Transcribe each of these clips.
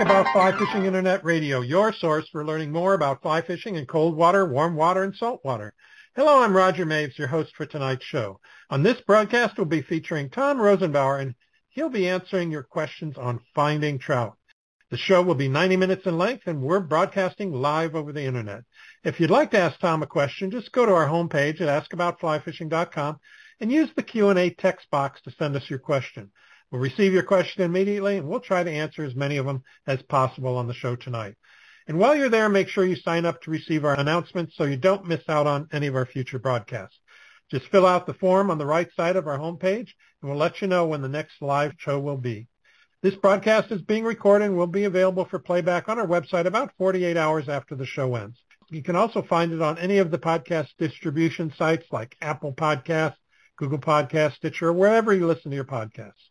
Ask About Fly Fishing Internet Radio, your source for learning more about fly fishing in cold water, warm water, and salt water. Hello, I'm Roger Maves, your host for tonight's show. On this broadcast, we'll be featuring Tom Rosenbauer, and he'll be answering your questions on finding trout. The show will be 90 minutes in length, and we're broadcasting live over the Internet. If you'd like to ask Tom a question, just go to our homepage at askaboutflyfishing.com and use the Q&A text box to send us your question. We'll receive your question immediately, and we'll try to answer as many of them as possible on the show tonight. And while you're there, make sure you sign up to receive our announcements so you don't miss out on any of our future broadcasts. Just fill out the form on the right side of our homepage, and we'll let you know when the next live show will be. This broadcast is being recorded and will be available for playback on our website about 48 hours after the show ends. You can also find it on any of the podcast distribution sites like Apple Podcasts, Google Podcasts, Stitcher, wherever you listen to your podcasts.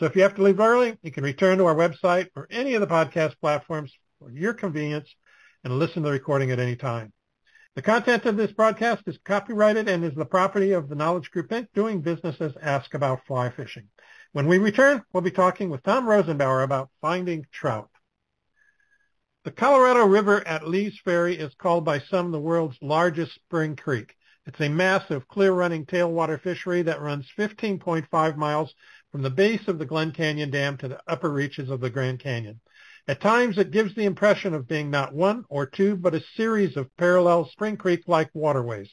So if you have to leave early, you can return to our website or any of the podcast platforms for your convenience and listen to the recording at any time. The content of this broadcast is copyrighted and is the property of the Knowledge Group Inc. doing business as Ask About Fly Fishing. When we return, we'll be talking with Tom Rosenbauer about finding trout. The Colorado River at Lee's Ferry is called by some the world's largest spring creek. It's a massive, clear-running tailwater fishery that runs 15.5 miles from the base of the Glen Canyon Dam to the upper reaches of the Grand Canyon. At times, it gives the impression of being not one or two, but a series of parallel Spring Creek-like waterways.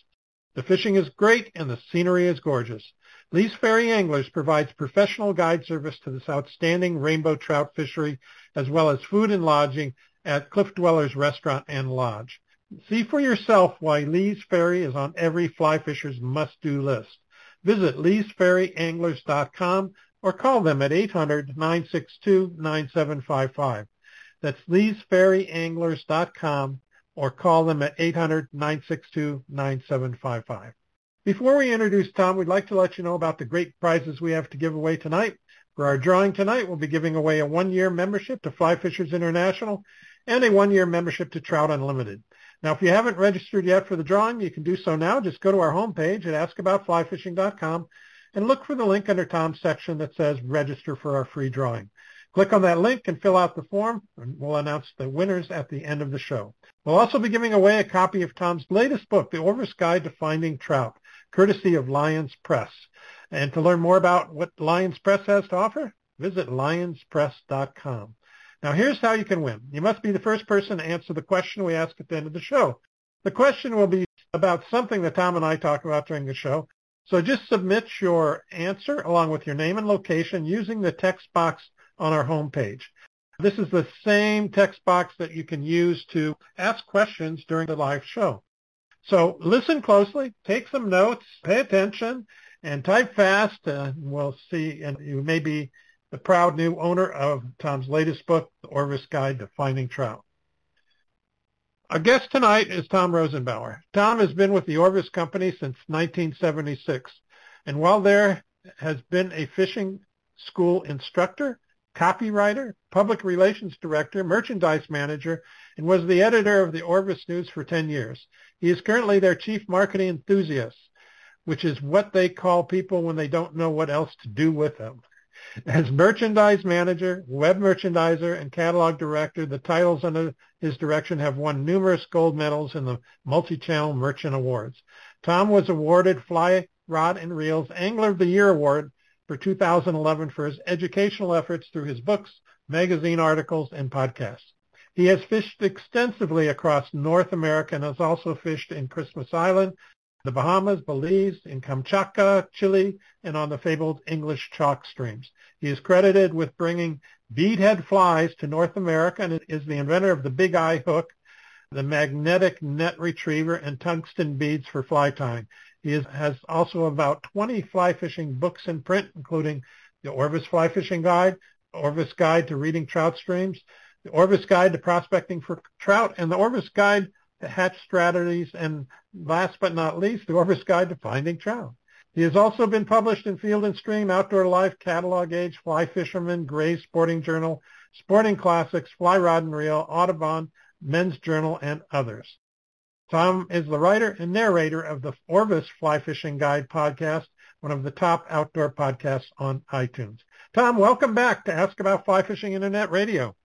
The fishing is great and the scenery is gorgeous. Lee's Ferry Anglers provides professional guide service to this outstanding rainbow trout fishery, as well as food and lodging at Cliff Dwellers Restaurant and Lodge. See for yourself why Lee's Ferry is on every fly fisher's must-do list. Visit leesferryanglers.com or call them at 800-962-9755. That's leesferryanglers.com or call them at 800-962-9755. Before we introduce Tom, we'd like to let you know about the great prizes we have to give away tonight. For our drawing tonight, we'll be giving away a one-year membership to Fly Fishers International and a one-year membership to Trout Unlimited. Now, if you haven't registered yet for the drawing, you can do so now. Just go to our homepage at askaboutflyfishing.com and look for the link under Tom's section that says register for our free drawing. Click on that link and fill out the form, and we'll announce the winners at the end of the show. We'll also be giving away a copy of Tom's latest book, The Orvis Guide to Finding Trout, courtesy of Lyons Press. And to learn more about what Lyons Press has to offer, visit lyonspress.com. Now here's how you can win. You must be the first person to answer the question we ask at the end of the show. The question will be about something that Tom and I talk about during the show, so just submit your answer along with your name and location using the text box on our homepage. This is the same text box that you can use to ask questions during the live show. So listen closely, take some notes, pay attention, and type fast. And we'll see, and you may be the proud new owner of Tom's latest book, The Orvis Guide to Finding Trout. Our guest tonight is Tom Rosenbauer. Tom has been with the Orvis Company since 1976, and while there has been a fishing school instructor, copywriter, public relations director, merchandise manager, and was the editor of the Orvis News for 10 years. He is currently their chief marketing enthusiast, which is what they call people when they don't know what else to do with them. As merchandise manager, web merchandiser, and catalog director, the titles under his direction have won numerous gold medals in the Multi-Channel Merchant Awards. Tom was awarded Fly Rod and Reels Angler of the Year Award for 2011 for his educational efforts through his books, magazine articles, and podcasts. He has fished extensively across North America and has also fished in Christmas Island, the Bahamas, Belize, in Kamchatka, Chile, and on the fabled English chalk streams. He is credited with bringing beadhead flies to North America and is the inventor of the Big Eye hook, the magnetic net retriever, and tungsten beads for fly tying. He is, has also about 20 fly fishing books in print, including the Orvis Fly Fishing Guide, Orvis Guide to Reading Trout Streams, the Orvis Guide to Prospecting for Trout, and the Orvis Guide Hatch Strategies, and last but not least, the Orvis Guide to Finding Trout. He has also been published in Field and Stream, Outdoor Life, Catalog Age, Fly Fisherman, Gray's Sporting Journal, Sporting Classics, Fly Rod and Reel, Audubon, Men's Journal, and others. Tom is the writer and narrator of the Orvis Fly Fishing Guide podcast, one of the top outdoor podcasts on iTunes. Tom, welcome back to Ask About Fly Fishing Internet Radio.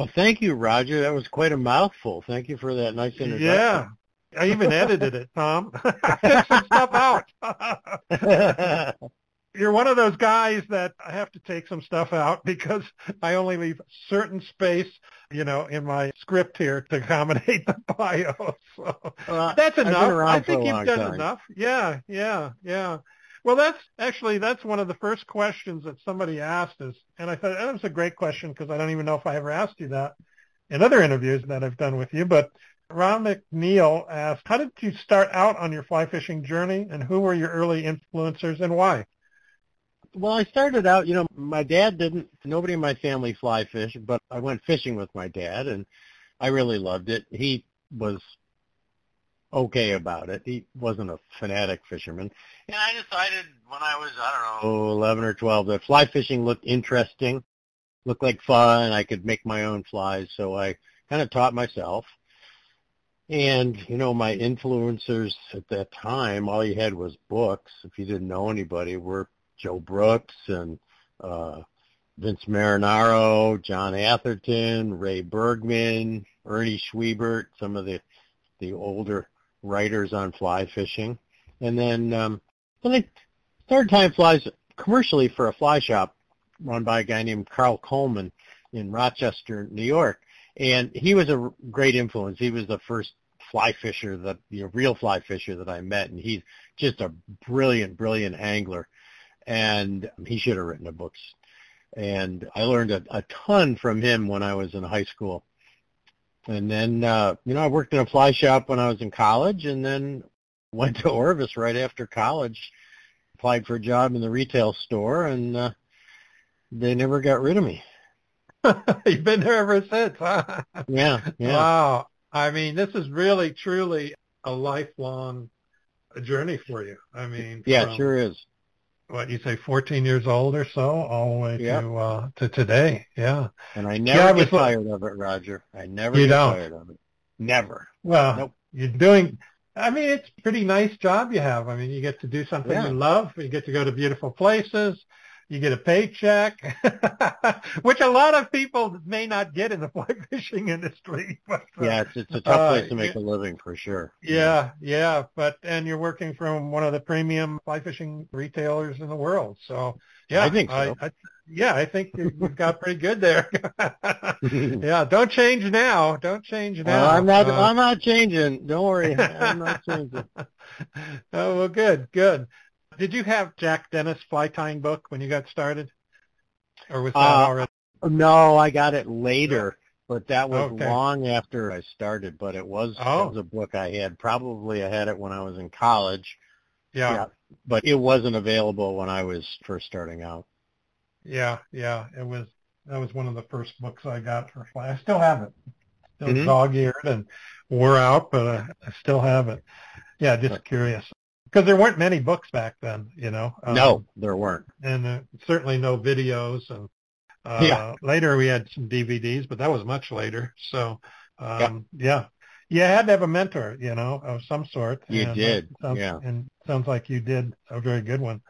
Well, thank you, Roger. That was quite a mouthful. Thank you for that nice introduction. Yeah. I even edited it, Tom. I took some stuff out. You're one of those guys that I have to take some stuff out because I only leave certain space, you know, in my script here to accommodate the bio. So that's enough. I think you've done time. enough. Yeah, yeah, yeah. Well, that's actually that's one of the first questions that somebody asked is, and I thought that was a great question because I don't even know if I ever asked you that in other interviews that I've done with you. But Ron McNeil asked, "How did you start out on your fly fishing journey, and who were your early influencers, and why?" Well, I started out, you know, my dad didn't, nobody in my family fly fish, but I went fishing with my dad and I really loved it. He was okay about it. He wasn't a fanatic fisherman. And I decided when I was, I don't know, 11 or 12 that fly fishing looked interesting, looked like fun. I could make my own flies. So I kind of taught myself. And, you know, my influencers at that time, all you had was books. If you didn't know anybody, were Joe Brooks and uh, Vince Marinaro, John Atherton, Ray Bergman, Ernie Schwiebert, some of the the older writers on fly fishing. And then um, then I started tying flies commercially for a fly shop run by a guy named Carl Coleman in Rochester, New York. And he was a great influence. He was the first fly fisher that you know, real fly fisher that I met, and he's just a brilliant, brilliant angler. And he should have written a book. And I learned a, a ton from him when I was in high school. And then, uh, you know, I worked in a fly shop when I was in college, and then went to Orvis right after college. Applied for a job in the retail store, and uh, they never got rid of me. You've been there ever since, huh? Yeah, yeah. Wow. I mean, this is really, truly a lifelong journey for you. I mean, Yeah, from, it sure is. What you say, 14 years old or so, all the way Yep. to uh, to today. Yeah. And I never Yeah, I get was- tired of it, Roger. I never You get don't? tired of it. Never. Well, Nope. you're doing. I mean, it's a pretty nice job you have. I mean, you get to do something Yeah. you love. You get to go to beautiful places. You get a paycheck, which a lot of people may not get in the fly fishing industry. But, uh, Yeah, it's it's a tough Uh, place to make yeah. a living for sure. Yeah, yeah, but and you're working from one of the premium fly fishing retailers in the world. So yeah, I think so. I, yeah, I think you've got pretty good there. yeah, don't change now. Don't change now. Well, I'm not. Uh, I'm not changing. Don't worry. I'm not changing. oh well, good, good. Did you have Jack Dennis fly tying book when you got started, or was that Uh, already? No, I got it later, but that was Okay. long after I started. But it was, Oh. was a book I had. Probably I had it when I was in college, Yeah, yeah. but it wasn't available when I was first starting out. yeah, yeah. It was that was one of the first books I got for fly. I still have it. Still Mhm. dog-eared and wore out, but uh, I still have it. Yeah, just curious because there weren't many books back then, you know. Um, no, there weren't. and uh, certainly no videos. And uh, Yeah. later we had some DVDs, but that was much later. So um, yeah. you had to have a mentor, you know, of some sort. You and, did, sounds, yeah. And sounds like you did a very good one.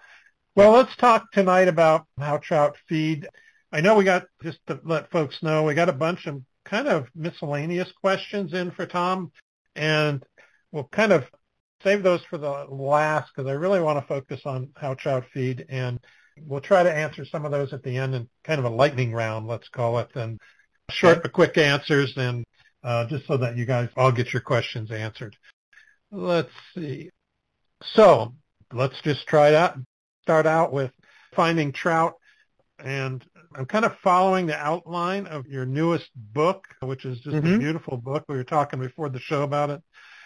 Well, let's talk tonight about how trout feed. I know we got just to let folks know we got a bunch of kind of miscellaneous questions in for Tom, and we'll kind of save those for the last because I really want to focus on how trout feed, and we'll try to answer some of those at the end in kind of a lightning round, let's call it, and short but quick answers, and uh, just so that you guys all get your questions answered. Let's see. So let's just try out. Start out with finding trout, and I'm kind of following the outline of your newest book, which is just a Mhm. beautiful book. We were talking before the show about it,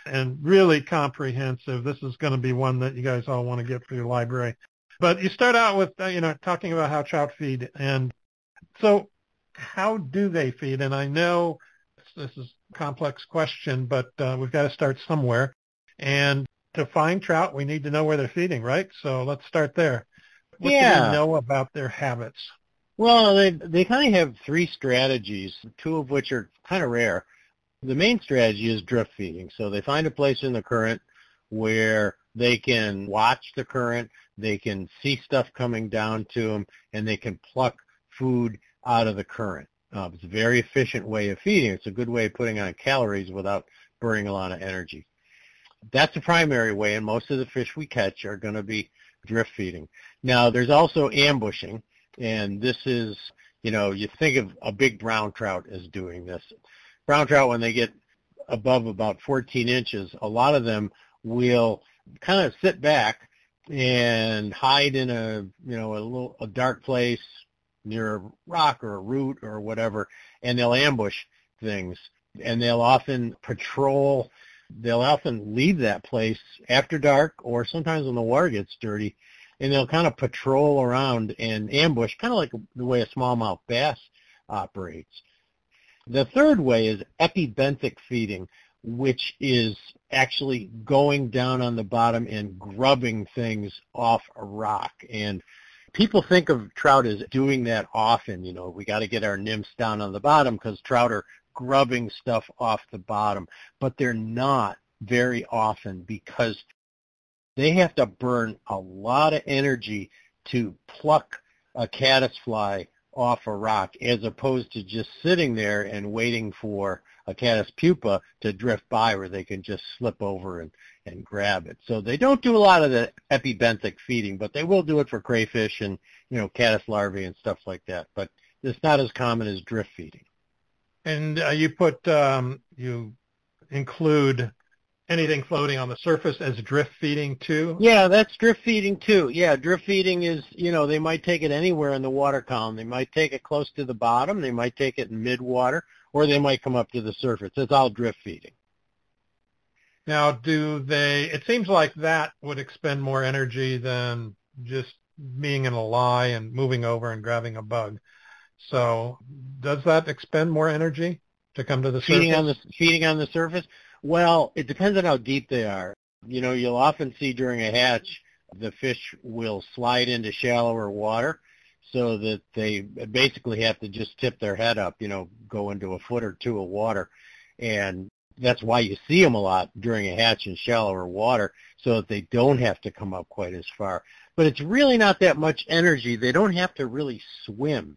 and really comprehensive. This is going to be one that you guys all want to get for your library. But you start out with uh, you know talking about how trout feed, and so how do they feed? And I know this is a complex question, but uh, we've got to start somewhere. And to find trout, we need to know where they're feeding, right? So let's start there. What do Yeah. we know about their habits? Well, they they kind of have three strategies, two of which are kind of rare. The main strategy is drift feeding. So they find a place in the current where they can watch the current, they can see stuff coming down to them, and they can pluck food out of the current. Uh, it's a very efficient way of feeding. It's a good way of putting on calories without burning a lot of energy. That's the primary way, and most of the fish we catch are going to be drift feeding. Now, there's also ambushing, and this is, you know, you think of a big brown trout as doing this. Brown trout, when they get above about 14 inches, a lot of them will kind of sit back and hide in a, you know, a little, a dark place near a rock or a root or whatever, and they'll ambush things. And they'll often patrol, they'll often leave that place after dark or sometimes when the water gets dirty, and they'll kind of patrol around and ambush, kind of like the way a smallmouth bass operates. The third way is epibenthic feeding, which is actually going down on the bottom and grubbing things off a rock. And people think of trout as doing that often. You know, we got to get our nymphs down on the bottom because trout are grubbing stuff off the bottom, but they're not very often because they have to burn a lot of energy to pluck a caddisfly off a rock as opposed to just sitting there and waiting for a caddis pupa to drift by where they can just slip over and, and grab it. So they don't do a lot of the epibenthic feeding, but they will do it for crayfish and, you know, caddis larvae and stuff like that. But it's not as common as drift feeding. And uh, you put, um, you include anything floating on the surface as drift feeding too? Yeah, that's drift feeding too. Yeah, drift feeding is, you know, they might take it anywhere in the water column. They might take it close to the bottom. They might take it in mid-water or they might come up to the surface. It's all drift feeding. Now, do they, it seems like that would expend more energy than just being in a lie and moving over and grabbing a bug. So does that expend more energy to come to the feeding surface? on the feeding on the surface? Well, it depends on how deep they are. You know, you'll often see during a hatch the fish will slide into shallower water so that they basically have to just tip their head up, you know, go into a foot or two of water. And that's why you see them a lot during a hatch in shallower water so that they don't have to come up quite as far. But it's really not that much energy. They don't have to really swim.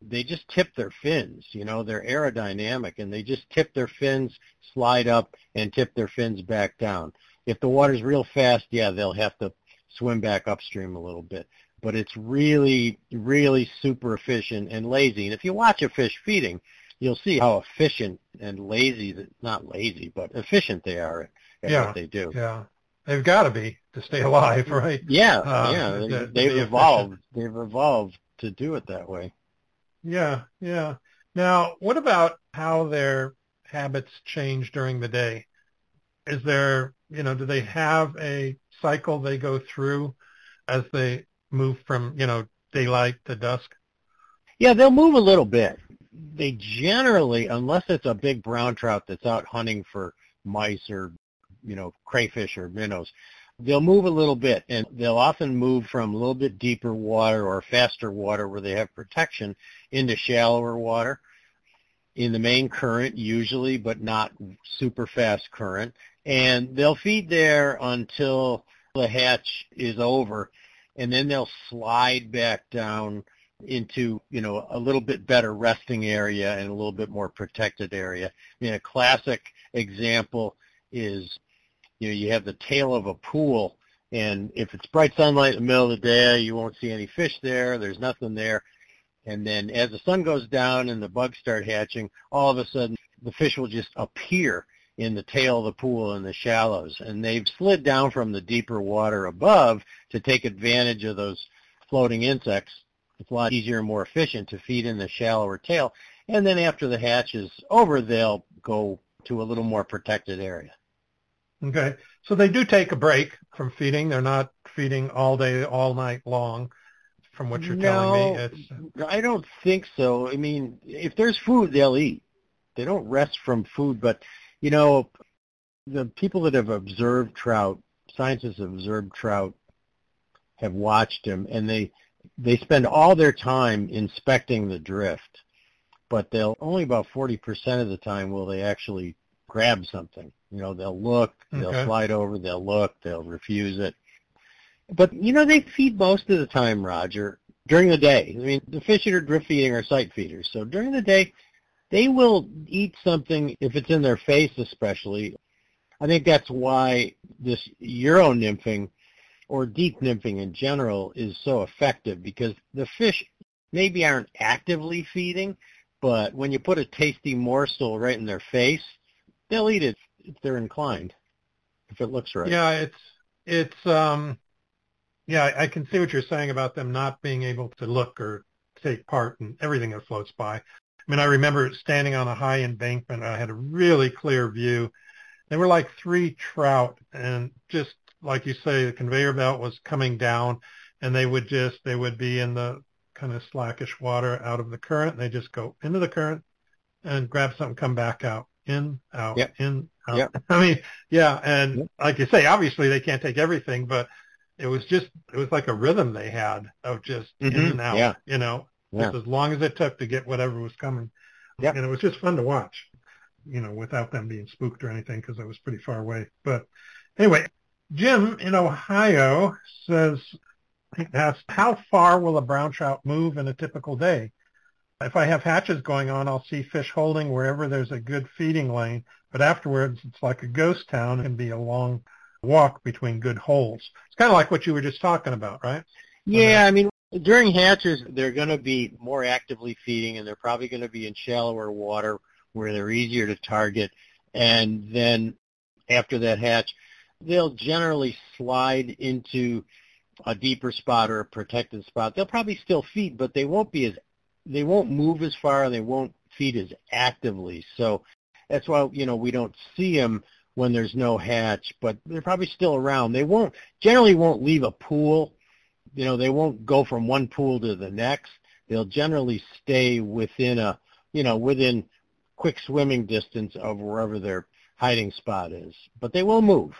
They just tip their fins, you know, they're aerodynamic and they just tip their fins, slide up and tip their fins back down. If the water's real fast, yeah, they'll have to swim back upstream a little bit but it's really, really super efficient and lazy. And if you watch a fish feeding, you'll see how efficient and lazy, not lazy, but efficient they are at, at yeah, what they do. Yeah, they've got to be to stay alive, right? Yeah, uh, yeah, they, the, they've the evolved. Efficient. They've evolved to do it that way. Yeah, yeah. Now, what about how their habits change during the day? Is there, you know, do they have a cycle they go through as they move from, you know, daylight to dusk? Yeah, they'll move a little bit. They generally, unless it's a big brown trout that's out hunting for mice or, you know, crayfish or minnows, they'll move a little bit and they'll often move from a little bit deeper water or faster water where they have protection into shallower water in the main current usually, but not super fast current. And they'll feed there until the hatch is over and then they'll slide back down into, you know, a little bit better resting area and a little bit more protected area. I mean, a classic example is, you know, you have the tail of a pool and if it's bright sunlight in the middle of the day, you won't see any fish there. There's nothing there. And then as the sun goes down and the bugs start hatching, all of a sudden the fish will just appear in the tail of the pool in the shallows. And they've slid down from the deeper water above to take advantage of those floating insects. It's a lot easier and more efficient to feed in the shallower tail. And then after the hatch is over, they'll go to a little more protected area. Okay. So they do take a break from feeding. They're not feeding all day, all night long from what you're no, telling me. It's... I don't think so. I mean, if there's food, they'll eat. They don't rest from food, but you know, the people that have observed trout, scientists have observed trout, have watched them, and they they spend all their time inspecting the drift, but they'll only about forty percent of the time will they actually grab something. You know, they'll look, they'll okay. slide over, they'll look, they'll refuse it. But you know, they feed most of the time, Roger. during the day. I mean, the fish that are drift feeding are sight feeders. So during the day, they will eat something if it's in their face especially. I think that's why this Euro nymphing or deep nymphing in general is so effective because the fish maybe aren't actively feeding, but when you put a tasty morsel right in their face, they'll eat it if they're inclined, if it looks right. Yeah, it's it's um yeah, I can see what you're saying about them not being able to look or take part in everything that floats by. I mean, I remember standing on a high embankment. I had a really clear view. They were like three trout, and just like you say, the conveyor belt was coming down, and they would just they would be in the kind of slackish water out of the current. And they just go into the current and grab something, come back out, in, out, Yep. in, out. Yep. I mean, yeah, and Yep. like you say, obviously they can't take everything, but it was just it was like a rhythm they had of just in Mhm. and out. Yeah. You know, Yeah. just as long as it took to get whatever was coming. Yep. And it was just fun to watch, you know, without them being spooked or anything because I was pretty far away. But anyway, Jim in Ohio says, he asks, how far will a brown trout move in a typical day? If I have hatches going on, I'll see fish holding wherever there's a good feeding lane, but afterwards it's like a ghost town and be a long walk between good holes. It's kind of like what you were just talking about, right? Yeah, I mean, during hatches, they're going to be more actively feeding, and they're probably going to be in shallower water where they're easier to target. And then after that hatch, they'll generally slide into a deeper spot or a protected spot. They'll probably still feed, but they won't be as they won't move as far and they won't feed as actively. So that's why you know we don't see them when there's no hatch, but they're probably still around. They won't generally won't leave a pool. You know, they won't go from one pool to the next. They'll generally stay within a you know within quick swimming distance of wherever their hiding spot is. But they will move.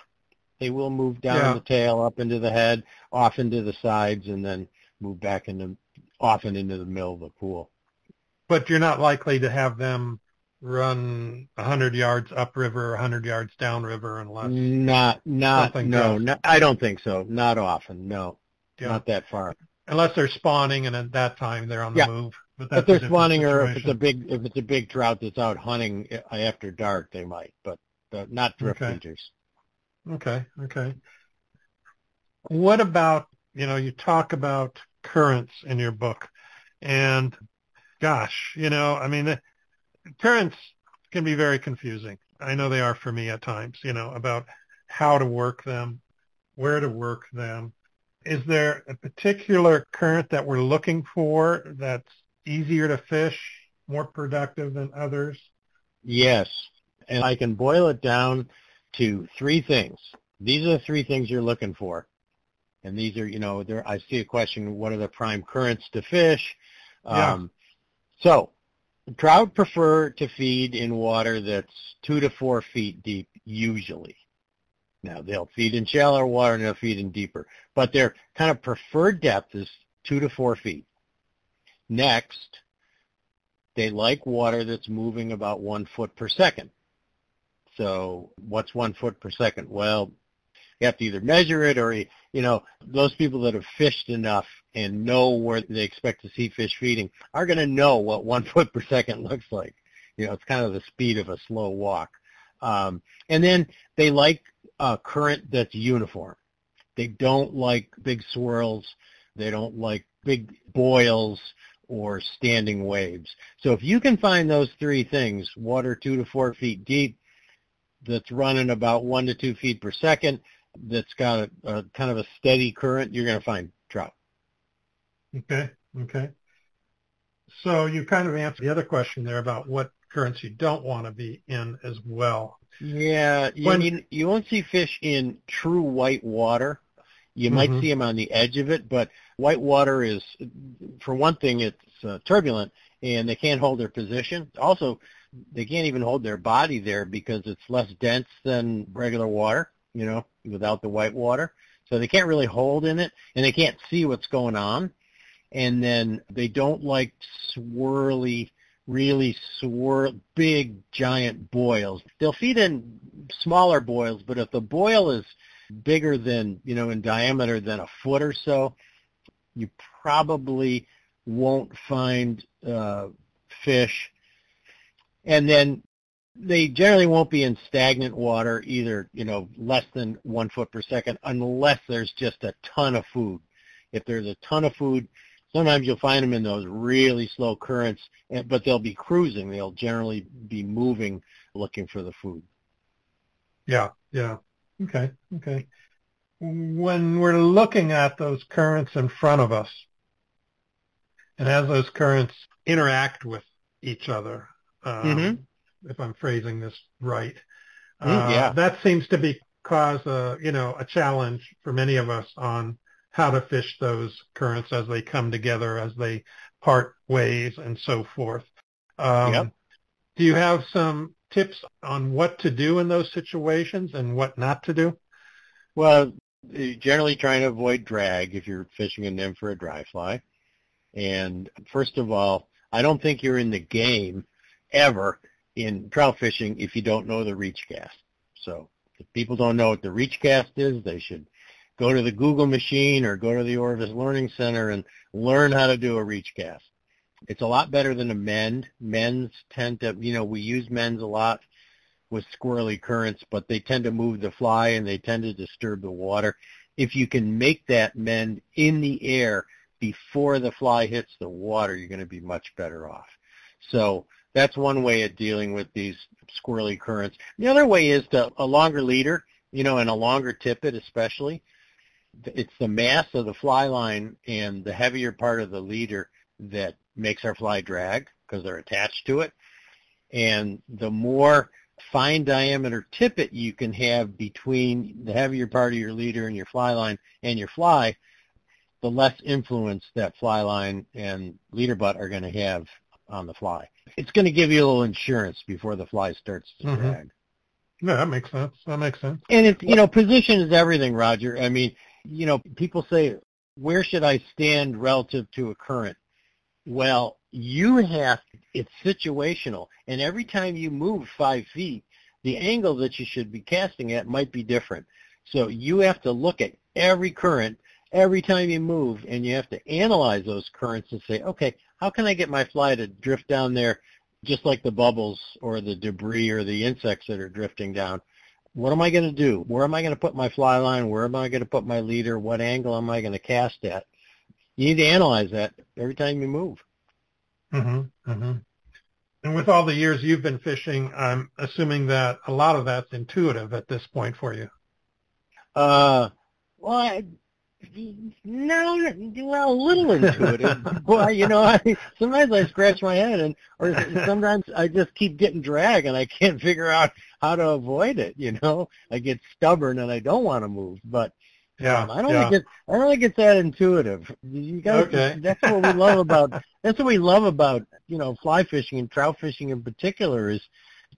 They will move down Yeah. the tail, up into the head, off into the sides, and then move back into often into the middle of the pool. But you're not likely to have them run a hundred yards upriver, a hundred yards downriver, unless Not, not, no, no, I don't think so. Not often, no, yeah, not that far. unless they're spawning, and at that time they're on the Yeah. move. But If they're spawning, or if it's a big, if it's a big trout that's out hunting after dark, they might, but uh, not drift Okay. Okay, okay. What about, you know, you talk about currents in your book and gosh, you know, I mean, currents can be very confusing. I know they are for me at times, you know, about how to work them, where to work them. Is there a particular current that we're looking for that's easier to fish, more productive than others? Yes, and I can boil it down to three things. These are the three things you're looking for. And these are, you know, there. I see a question, what are the prime currents to fish? Yeah. Um, so, trout prefer to feed in water that's two to four feet deep, usually. Now, they'll feed in shallower water and they'll feed in deeper. But their kind of preferred depth is two to four feet. Next, they like water that's moving about one foot per second. So what's one foot per second? Well, you have to either measure it or, you know, those people that have fished enough and know where they expect to see fish feeding are going to know what one foot per second looks like. You know, it's kind of the speed of a slow walk. Um, and then they like a current that's uniform. They don't like big swirls. They don't like big boils or standing waves. So if you can find those three things, water two to four feet deep, that's running about one to two feet per second, that's got a, a kind of a steady current, you're going to find trout. Okay, okay. So you kind of answered the other question there about what currents you don't want to be in as well. Yeah, you, When- mean, you won't see fish in true white water. You might Mhm. see them on the edge of it, but white water is, for one thing, it's uh, turbulent and they can't hold their position. Also, they can't even hold their body there because it's less dense than regular water, you know, without the white water. So they can't really hold in it and they can't see what's going on. And then they don't like swirly, really swirl, big giant boils. They'll feed in smaller boils, but if the boil is bigger than, you know, in diameter than a foot or so, you probably won't find uh, fish. And then they generally won't be in stagnant water either, you know, less than one foot per second unless there's just a ton of food. If there's a ton of food, sometimes you'll find them in those really slow currents, but they'll be cruising. They'll generally be moving looking for the food. Yeah, yeah. Okay, okay. When we're looking at those currents in front of us, and as those currents interact with each other, um, mm-hmm. If I'm phrasing this right, mm, uh, yeah. that seems to be cause a you know a challenge for many of us on how to fish those currents as they come together, as they part ways, and so forth. Um, yep. Do you have some tips on what to do in those situations and what not to do? Well, generally trying to avoid drag if you're fishing a nymph or a dry fly. And first of all, I don't think you're in the game ever in trout fishing if you don't know the reach cast. So if people don't know what the reach cast is, they should go to the Google machine or go to the Orvis Learning Center and learn how to do a reach cast. It's a lot better than a mend. Mends tend to, you know, we use mends a lot with squirrely currents, but they tend to move the fly and they tend to disturb the water. If you can make that mend in the air before the fly hits the water, you're going to be much better off. So that's one way of dealing with these squirrely currents. The other way is to a longer leader, you know, and a longer tippet especially. It's the mass of the fly line and the heavier part of the leader that makes our fly drag because they're attached to it. And the more fine diameter tippet you can have between the heavier part of your leader and your fly line and your fly, the less influence that fly line and leader butt are going to have on the fly. It's going to give you a little insurance before the fly starts to mm-hmm. drag. No, that makes sense. That makes sense. And it's, you know, position is everything, Roger. I mean, you know, people say, where should I stand relative to a current? Well, you have, it's situational. And every time you move five feet, the angle that you should be casting at might be different. So you have to look at every current every time you move and you have to analyze those currents and say, okay, how can I get my fly to drift down there just like the bubbles or the debris or the insects that are drifting down? What am I going to do? Where am I going to put my fly line? Where am I going to put my leader? What angle am I going to cast at? You need to analyze that every time you move. Mm-hmm. Mm-hmm. And with all the years you've been fishing, I'm assuming that a lot of that's intuitive at this point for you. Uh, well, I, no, well, a little intuitive. well, you know, I sometimes I scratch my head, and or sometimes I just keep getting drag, and I can't figure out how to avoid it. You know, I get stubborn, and I don't want to move, but yeah, um, I don't yeah. think it's I don't think it's that intuitive. You guys, okay. that's what we love about that's what we love about you know fly fishing and trout fishing in particular is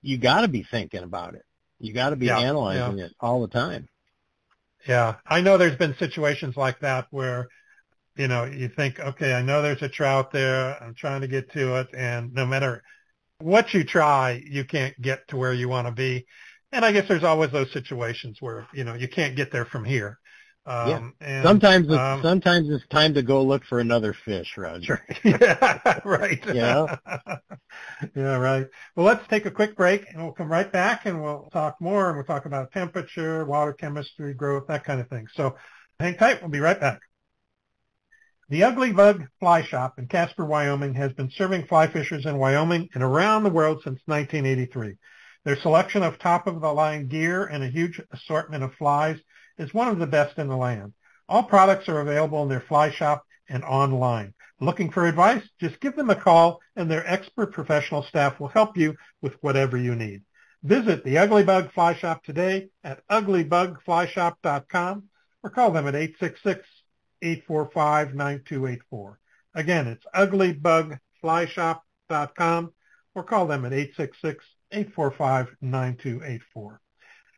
you got to be thinking about it. You got to be yeah, analyzing yeah. it all the time. Yeah, I know there's been situations like that where you know you think, okay, I know there's a trout there. I'm trying to get to it, and no matter what you try, you can't get to where you want to be. And I guess there's always those situations where you know you can't get there from here. Um, yeah. And, sometimes it's, um, sometimes it's time to go look for another fish, Roger. yeah, right. Yeah. yeah, right. Well, let's take a quick break, and we'll come right back, and we'll talk more, and we'll talk about temperature, water chemistry, growth, that kind of thing. So, hang tight. We'll be right back. The Ugly Bug Fly Shop in Casper, Wyoming has been serving fly fishers in Wyoming and around the world since 1983. Their selection of top-of-the-line gear and a huge assortment of flies is one of the best in the land. All products are available in their fly shop and online. Looking for advice? Just give them a call and their expert professional staff will help you with whatever you need. Visit the Ugly Bug Fly Shop today at uglybugflyshop.com or call them at 866-845-9284. Again, it's uglybugflyshop.com or call them at 866-845-9284.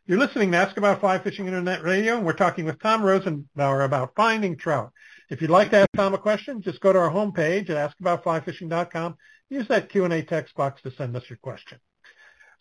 You're listening to Ask About Fly Fishing Internet Radio, and we're talking with Tom Rosenbauer about finding trout. If you'd like to ask Tom a question, just go to our homepage at askaboutflyfishing.com. Use that Q&A text box to send us your question.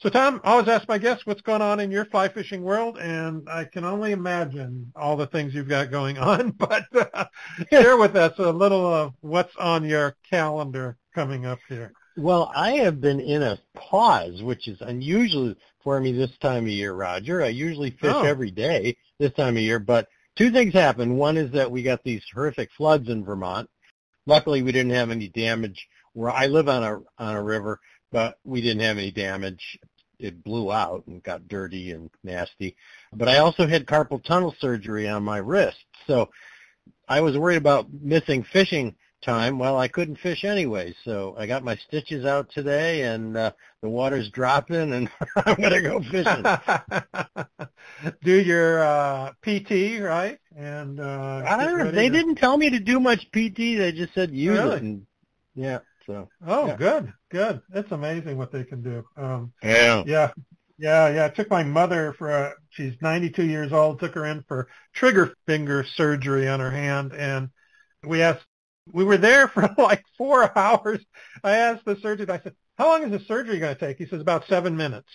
So Tom, I always ask my guests what's going on in your fly fishing world, and I can only imagine all the things you've got going on. But uh, share with us a little of what's on your calendar coming up here. Well, I have been in a pause, which is unusual for me this time of year, Roger. I usually fish Oh. every day this time of year, but two things happened. One is that we got these horrific floods in Vermont. Luckily, we didn't have any damage where I live on a on a river, but we didn't have any damage. It blew out and got dirty and nasty. But I also had carpal tunnel surgery on my wrist, so I was worried about missing fishing time. Well, I couldn't fish anyway, so I got my stitches out today, and uh, the water's dropping, and I'm gonna go fishing. do your uh, PT right, and uh, I don't know. They to- didn't tell me to do much PT. They just said use Really? it, and yeah. So Oh, Yeah. good, good. It's amazing what they can do. Um, yeah, yeah, yeah, yeah. I took my mother for a, she's 92 years old, took her in for trigger finger surgery on her hand. And we asked, we were there for like four hours. I asked the surgeon, I said, how long is the surgery going to take? He says about seven minutes.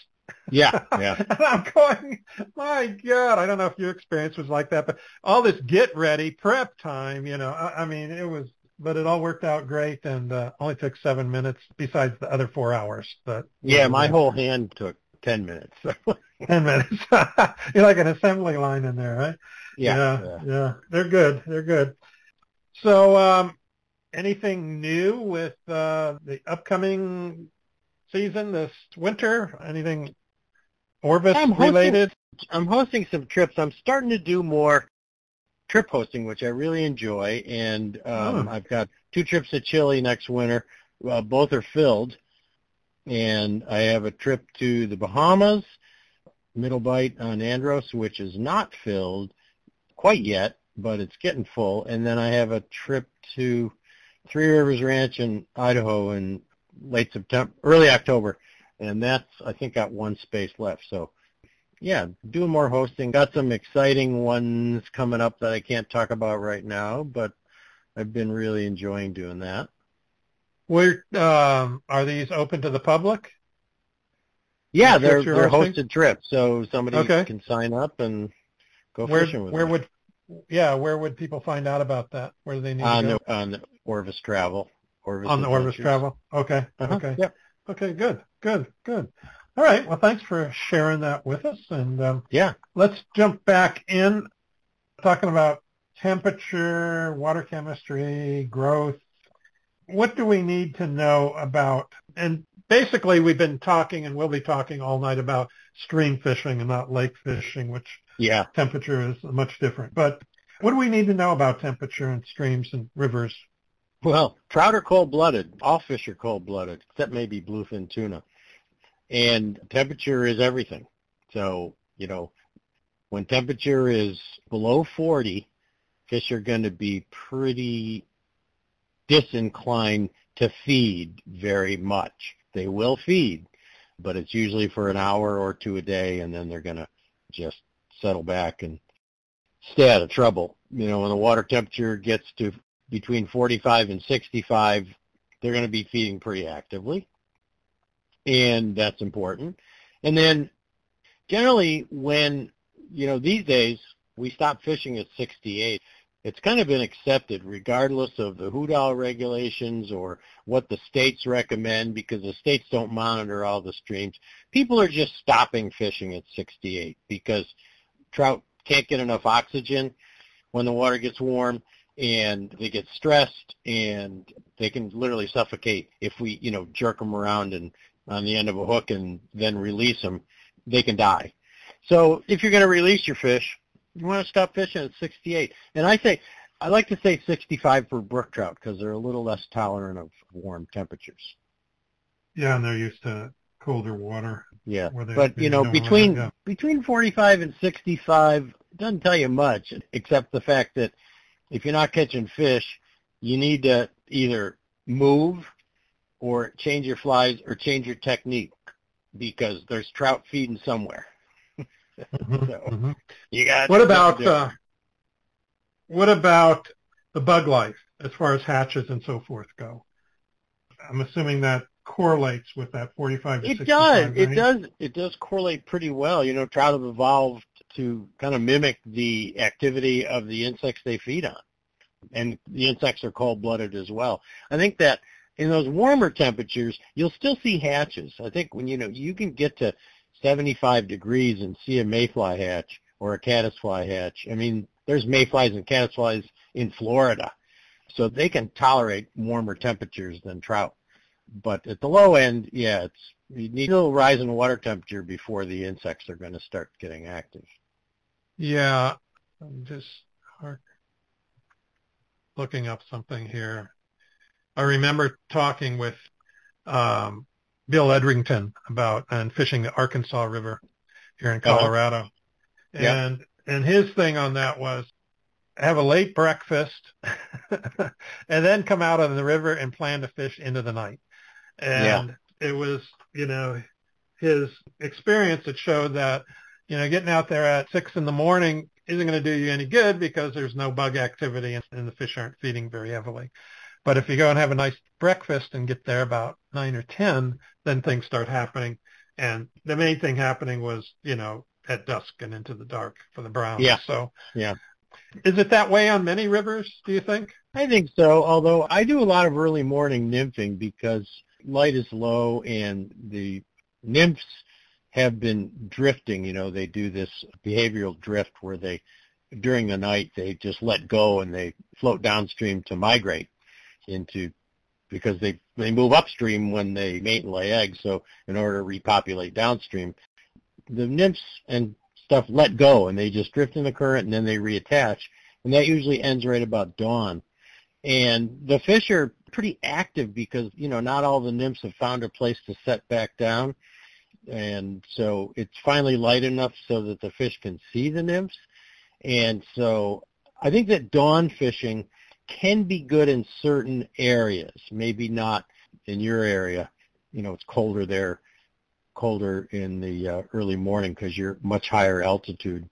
yeah, yeah. and I'm going, my God, I don't know if your experience was like that, but all this get ready, prep time, you know, I, I mean, it was, but it all worked out great and uh, only took seven minutes besides the other four hours. But Yeah, my whole hand took ten minutes. So. 10 minutes. You're like an assembly line in there, right? yeah, yeah, yeah. They're good. They're good. So, um, anything new with uh, the upcoming season this winter? Anything Orvis I'm hoping- related? I'm hosting some trips. I'm starting to do more trip hosting, which I really enjoy, and um, Oh. I've got two trips to Chile next winter. Uh, both are filled, and I have a trip to the Bahamas, Middle Bight on Andros, which is not filled quite yet, but it's getting full. And then I have a trip to Three Rivers Ranch in Idaho in late September, early October, and that's I think got one space left. So yeah, doing more hosting. Got some exciting ones coming up that I can't talk about right now, but I've been really enjoying doing that. Where um, are these open to the public? Yeah, The they're they're hosting? hosted trips, so somebody Okay. can sign up and go Where fishing with where me. would yeah where would people find out about that? Where do they need on to go? the on the Orvis Travel. Orvis on the Orvis Adventures. travel. Okay. Uh-huh. Okay. Yep. Okay. Good. Good. Good. All right. Well, thanks for sharing that with us. And um, Yeah. let's jump back in, talking about temperature, water chemistry, growth. What do we need to know about? And basically, we've been talking, and we'll be talking all night about stream fishing and not lake fishing, which Yeah. temperature is much different. But what do we need to know about temperature in streams and rivers? Well, trout are cold-blooded. All fish are cold-blooded, except maybe bluefin tuna. And temperature is everything. So, you know, when temperature is below 40, fish are going to be pretty disinclined to feed very much. They will feed, but it's usually for an hour or two a day, and then they're going to just settle back and stay out of trouble. You know, when the water temperature gets to between 45 and 65, they're going to be feeding pretty actively. And that's important. And then generally when, you know, these days we stop fishing at 68, it's kind of been accepted regardless of the Hudal regulations or what the states recommend because the states don't monitor all the streams. People are just stopping fishing at 68 because trout can't get enough oxygen when the water gets warm and they get stressed and they can literally suffocate if we, you know, jerk them around and on the end of a hook and then release them, they can die. So if you're going to release your fish, you want to stop fishing at 68. And I say, I like to say 65 for brook trout because they're a little less tolerant of warm temperatures. Yeah, and they're used to colder water. Yeah, but you know, between between 45 and 65 doesn't tell you much, except the fact that if you're not catching fish, you need to either move or change your flies or change your technique because there's trout feeding somewhere. Mhm, So, mhm. You got What about uh, what about the bug life as far as hatches and so forth go? I'm assuming that correlates with that 45 to It 65 does. It does. It does correlate pretty well. You know, trout have evolved to kind of mimic the activity of the insects they feed on, and the insects are cold-blooded as well. I think that in those warmer temperatures, you'll still see hatches. I think when you know you can get to 75 degrees and see a mayfly hatch or a caddisfly hatch. I mean, there's mayflies and caddisflies in Florida, so they can tolerate warmer temperatures than trout. But at the low end, yeah, it's you need a little rise in water temperature before the insects are going to start getting active. Yeah, I'm just looking up something here. I remember talking with um, Bill Edrington about and fishing the Arkansas River here in Uh-huh. Colorado, Yeah. and and his thing on that was have a late breakfast and then come out of the river and plan to fish into the night. And it was, you know, his experience that showed that, you know, getting out there at six in the morning isn't going to do you any good because there's no bug activity and, and the fish aren't feeding very heavily. But if you go and have a nice breakfast and get there about nine or ten, then things start happening. And the main thing happening was, you know, at dusk and into the dark for the browns. Yeah. So Yeah. is it that way on many rivers, do you think? I think so, although I do a lot of early morning nymphing because light is low and the nymphs have been drifting. You know, they do this behavioral drift where they, during the night, they just let go and they float downstream to migrate into, because they, they move upstream when they mate and lay eggs. So in order to repopulate downstream, the nymphs and stuff let go and they just drift in the current and then they reattach. And that usually ends right about dawn. And the fish are pretty active because, you know, not all the nymphs have found a place to set back down. And so it's finally light enough so that the fish can see the nymphs. And so I think that dawn fishing can be good in certain areas, maybe not in your area. You know, it's colder there, colder in the uh, early morning because you're much higher altitude.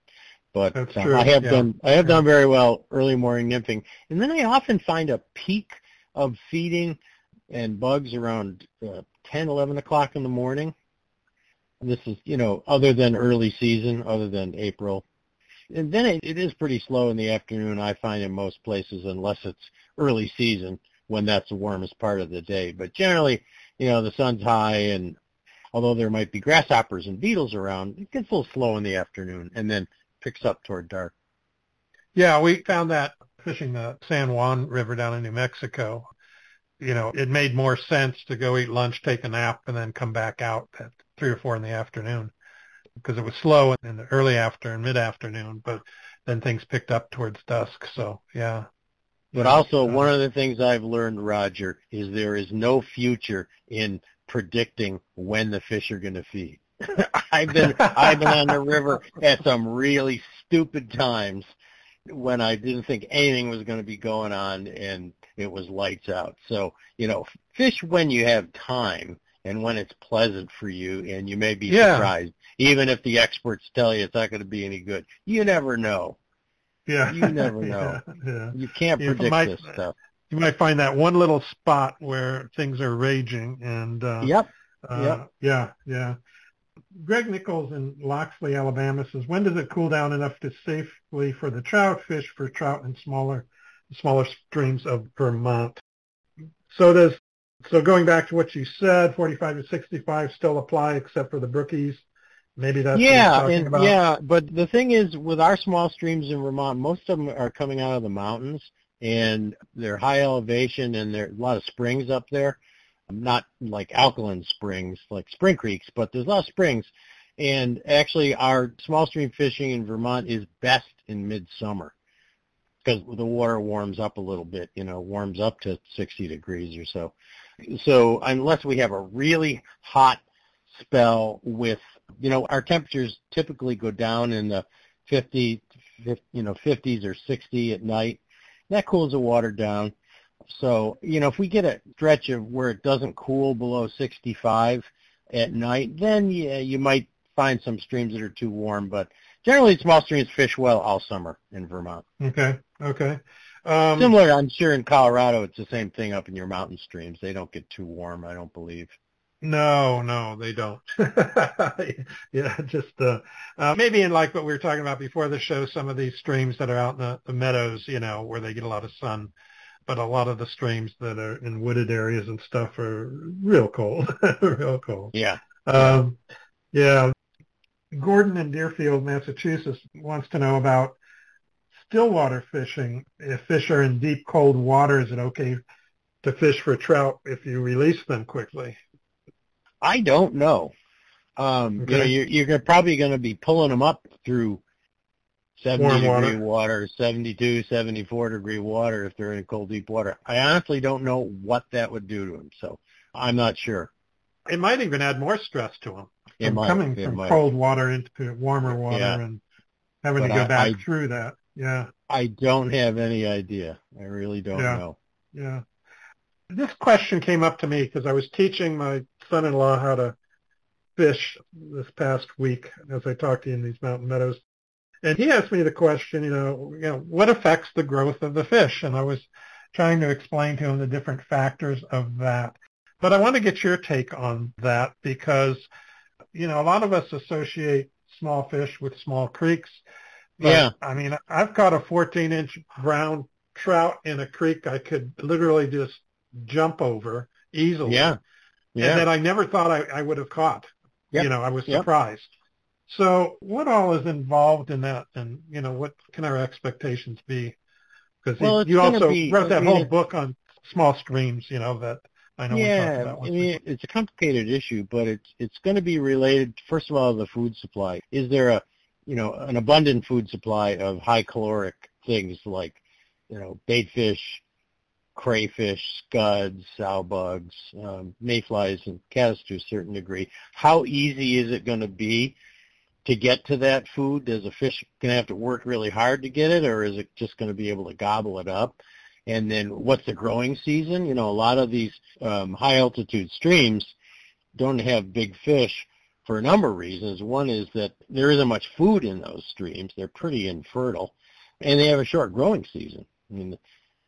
But uh, I have yeah. done I have Yeah. done very well early morning nymphing, and then I often find a peak of feeding and bugs around uh, 10, 11 o'clock in the morning. And this is, you know, other than early season, other than April. And then it, it is pretty slow in the afternoon, I find in most places, unless it's early season when that's the warmest part of the day. But generally, you know, the sun's high and although there might be grasshoppers and beetles around, it gets a little slow in the afternoon and then picks up toward dark. Yeah, we found that fishing the San Juan River down in New Mexico. You know, it made more sense to go eat lunch, take a nap, and then come back out at three or four in the afternoon because it was slow in the early after and mid afternoon, but then things picked up towards dusk. So yeah. But also, uh, one of the things I've learned, Roger, is there is no future in predicting when the fish are going to feed. I've been I've been on the river at some really stupid times when I didn't think anything was going to be going on and it was lights out. So, you know, fish when you have time and when it's pleasant for you and you may be Yeah. surprised. Even if the experts tell you it's not going to be any good. You never know. yeah. you never know. yeah, yeah. You can't predict my- this stuff. You might find that one little spot where things are raging and uh, Yep. Uh, Yep. Yeah, yeah. Greg Nichols in Loxley, Alabama says, when does it cool down enough to safely for the trout fish for trout in smaller, smaller streams of Vermont? So does, so going back to what you said, 45 to 65 still apply except for the brookies. Maybe that's yeah, and about. yeah, but the thing is, with our small streams in Vermont, most of them are coming out of the mountains, and they're high elevation, and there are a lot of springs up there. Not like alkaline springs, like spring creeks, but there's a lot of springs. And actually, our small stream fishing in Vermont is best in midsummer because the water warms up a little bit. You know, warms up to 60 degrees or so. So unless we have a really hot spell with you know, our temperatures typically go down in the 50, 50, you know, 50s or 60 at night. That cools the water down. So, you know, if we get a stretch of where it doesn't cool below 65 at night, then yeah, you might find some streams that are too warm. But generally, small streams fish well all summer in Vermont. Okay, okay. Um, Similar, I'm sure in Colorado, it's the same thing up in your mountain streams. They don't get too warm, I don't believe. No, no, they don't. yeah, just uh, uh, maybe in like what we were talking about before the show, some of these streams that are out in the, the meadows, you know, where they get a lot of sun. But a lot of the streams that are in wooded areas and stuff are real cold, real cold. Yeah. Um, yeah. Gordon in Deerfield, Massachusetts wants to know about stillwater fishing. If fish are in deep, cold water, is it okay to fish for trout if you release them quickly? I don't know. Um, okay. You know, you're, you're probably going to be pulling them up through 70 Warm degree water. water, 72, 74 degree water if they're in cold, deep water. I honestly don't know what that would do to them, so I'm not sure. It might even add more stress to them. It from might, coming from might. cold water into warmer water Yeah. and having But to go I- back I- through that. Yeah, I don't have any idea. I really don't Yeah. know. yeah. This question came up to me because I was teaching my son-in-law how to fish this past week as I talked to you in these mountain meadows. And he asked me the question, you know, you know, what affects the growth of the fish? And I was trying to explain to him the different factors of that. But I want to get your take on that because, you know, a lot of us associate small fish with small creeks. But, Yeah. I mean, I've caught a 14 inch brown trout in a creek I could literally just jump over easily. Yeah. Yeah. And that I never thought I, I would have caught. Yep. You know, I was Yep. So what all is involved in that and, you know, what can our expectations be? Because Well, you also be- wrote I that mean, whole book on small streams, you know, that I know we talked yeah, about. I mean, it's a complicated issue, but it's it's going to be related. First of all, to the food supply. Is there a, you know, an abundant food supply of high caloric things like, you know, bait fish, crayfish, scuds, sow bugs, um, mayflies, and caddis to a certain degree? How easy is it going to be to get to that food? Does a fish going to have to work really hard to get it, or is it just going to be able to gobble it up? And then what's the growing season? You know, a lot of these um, high altitude streams don't have big fish for a number of reasons. One is that there isn't much food in those streams. They're pretty infertile. And they have a short growing season. I mean,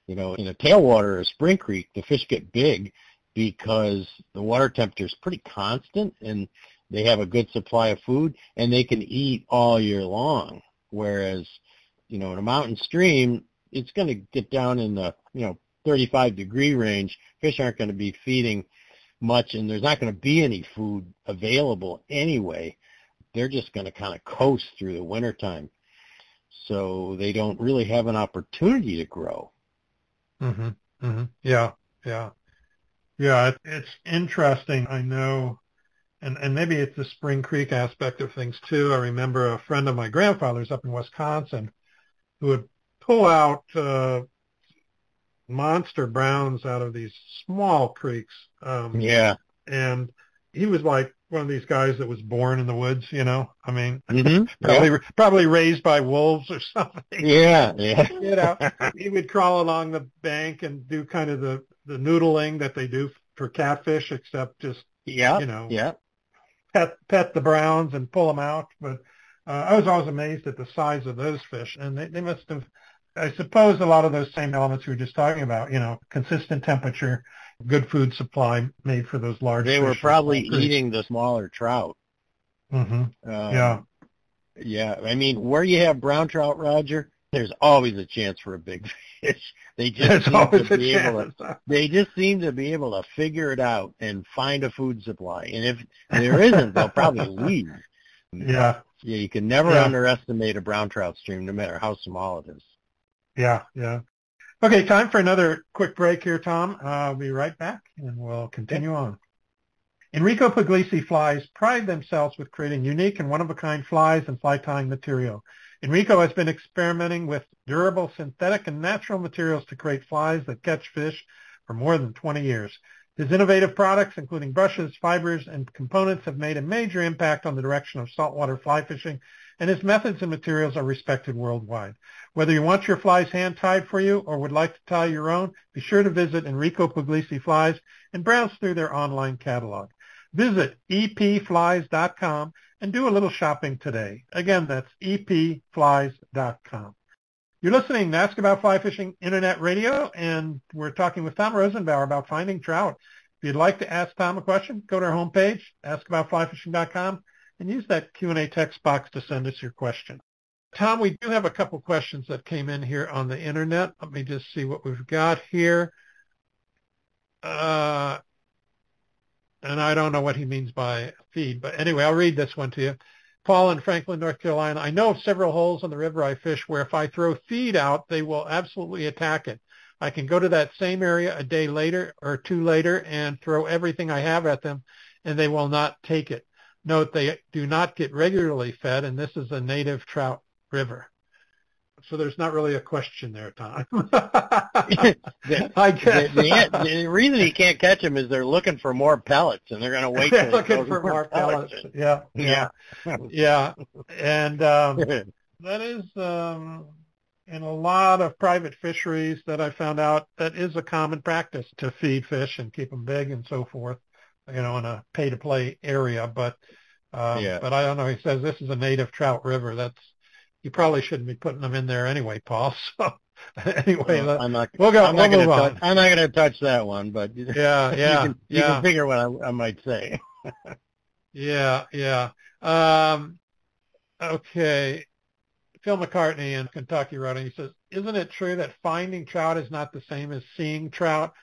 you know, in a tailwater or a spring creek, the fish get big because the water temperature is pretty constant and they have a good supply of food and they can eat all year long. Whereas, you know, in a mountain stream, it's going to get down in the, you know, 35 degree range. Fish aren't going to be feeding much and there's not going to be any food available anyway. They're just going to kind of coast through the wintertime. So they don't really have an opportunity to grow. hmm hmm Yeah, yeah, yeah. It's interesting. I know, and and maybe it's the Spring Creek aspect of things too. I remember a friend of my grandfather's up in Wisconsin who would pull out uh, monster browns out of these small creeks. Um, Yeah. and he was like one of these guys that was born in the woods. You know, I mean, Mm-hmm. probably probably raised by wolves or something Yeah. Yeah. you know, he would crawl along the bank and do kind of the the noodling that they do for catfish, except just yeah. you know Yeah. Pet pet the browns and pull them out. But uh, I was always amazed at the size of those fish, and they they must have. I suppose a lot of those same elements we were just talking about, you know, consistent temperature, good food supply made for those large. Fish. They were probably eating the smaller trout. hmm Um, Yeah. Yeah. I mean, where you have brown trout, Roger, there's always a chance for a big fish. They just There's seem always to be able to they just seem to be able to figure it out and find a food supply. And if there isn't, they'll probably leave. Yeah, Yeah, you can never Yeah. underestimate a brown trout stream, no matter how small it is. yeah, yeah. Okay, time for another quick break here, Tom. Uh, I'll be right back, and we'll continue on. Enrico Puglisi flies pride themselves with creating unique and one-of-a-kind flies and fly tying material. Enrico has been experimenting with durable synthetic and natural materials to create flies that catch fish for more than 20 years. His innovative products, including brushes, fibers, and components, have made a major impact on the direction of saltwater fly fishing, and his methods and materials are respected worldwide. Whether you want your flies hand-tied for you or would like to tie your own, be sure to visit Enrico Puglisi Flies and browse through their online catalog. Visit epflies.com and do a little shopping today. Again, that's epflies.com. You're listening to Ask About Fly Fishing Internet Radio, and we're talking with Tom Rosenbauer about finding trout If you'd like to ask Tom a question, go to our homepage, askaboutflyfishing.com, and use that Q&A text box to send us your question. Tom, we do have a couple questions that came in here on the internet. Let me just see what we've got here. Uh, and I don't know what he means by feed, but anyway, I'll read this one to you. Paul in Franklin, North Carolina. I know of several holes on the river I fish where if I throw feed out, they will absolutely attack it. I can go to that same area a day later or two later and throw everything I have at them and they will not take it. Note they do not get regularly fed and this is a native trout river. So there's not really a question there, Tom. the, I guess. The, the, the, reason he can't catch them is they're looking for more pellets, and they're going to wait. they're looking for more, more pellets. pellets. Yeah, yeah, yeah. And um, that is um, in a lot of private fisheries that I found out that is a common practice to feed fish and keep them big and so forth. You know, in a pay-to-play area, but um, yeah. but I don't know. He says this is a native trout river. That's you probably shouldn't be putting them in there anyway, Paul. So anyway, well, I'm not. We'll go. I'm we'll not going to. I'm not going to touch that one, but yeah, yeah, you can, yeah. You can figure what I, I might say. yeah, yeah. Um, okay. Phil McCartney in Kentucky wrote, and he says, "Isn't it true that finding trout is not the same as seeing trout?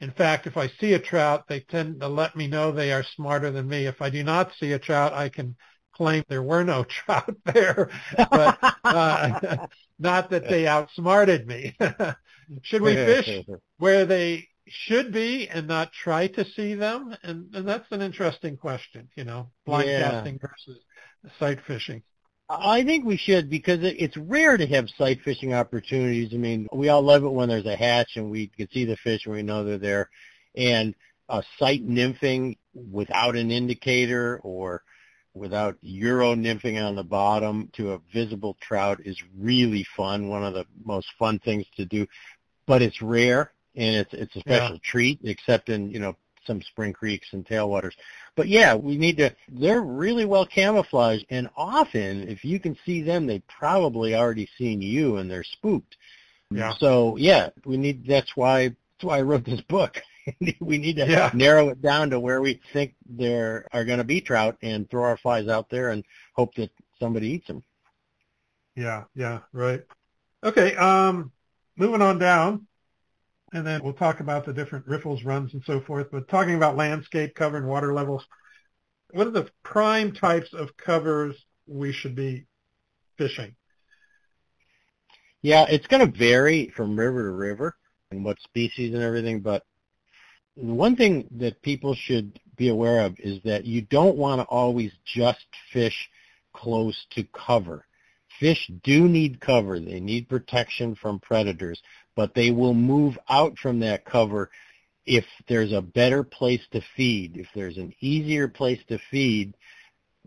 In fact, if I see a trout, they tend to let me know they are smarter than me. If I do not see a trout, I can claim there were no trout there, but uh, not that they outsmarted me. should we fish where they should be and not try to see them? And, and that's an interesting question, you know, blind yeah. casting versus sight fishing. I think we should because it's rare to have sight fishing opportunities. I mean, we all love it when there's a hatch and we can see the fish and we know they're there. And uh, sight nymphing without an indicator or without euro nymphing on the bottom to a visible trout is really fun. One of the most fun things to do, but it's rare and it's it's a special yeah. treat, except in you know some spring creeks and tailwaters. But yeah, we need to. They're really well camouflaged, and often if you can see them, they've probably already seen you and they're spooked. Yeah. So yeah, we need. That's why. That's why I wrote this book. We need to yeah. narrow it down to where we think there are going to be trout and throw our flies out there and hope that somebody eats them. Yeah, yeah, right. Okay, um, moving on down, and then we'll talk about the different riffles, runs, and so forth. But talking about landscape cover and water levels, what are the prime types of covers we should be fishing? Yeah, it's going to vary from river to river and what species and everything, but one thing that people should be aware of is that you don't want to always just fish close to cover. Fish do need cover. They need protection from predators, but they will move out from that cover if there's a better place to feed, if there's an easier place to feed,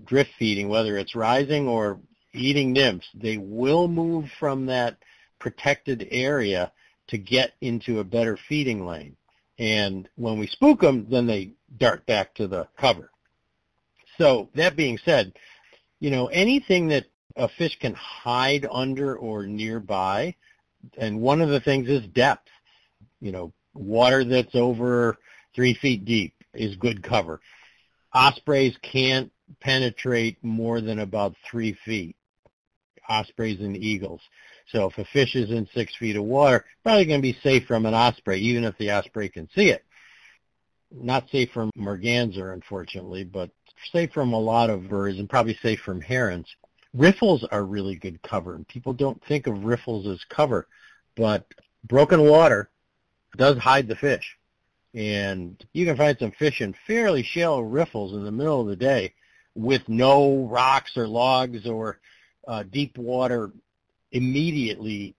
drift feeding, whether it's rising or eating nymphs, they will move from that protected area to get into a better feeding lane. And when we spook them, then they dart back to the cover. So that being said, you know, anything that a fish can hide under or nearby, and one of the things is depth. You know, water that's over three feet deep is good cover. Ospreys can't penetrate more than about three feet. Ospreys and eagles. So if a fish is in six feet of water, probably going to be safe from an osprey, even if the osprey can see it. Not safe from merganser, unfortunately, but safe from a lot of birds and probably safe from herons. Riffles are really good cover, and people don't think of riffles as cover, but broken water does hide the fish. And you can find some fish in fairly shallow riffles in the middle of the day with no rocks or logs or uh, deep water immediately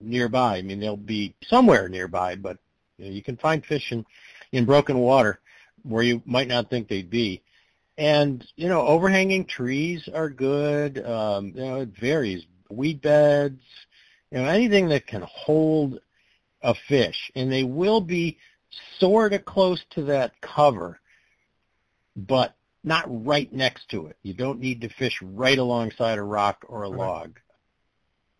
nearby. I mean, they'll be somewhere nearby, but you, know, you can find fish in, in broken water where you might not think they'd be. And, you know, overhanging trees are good. Um, you know, it varies. Weed beds, you know, anything that can hold a fish. And they will be sort of close to that cover, but not right next to it. You don't need to fish right alongside a rock or a log.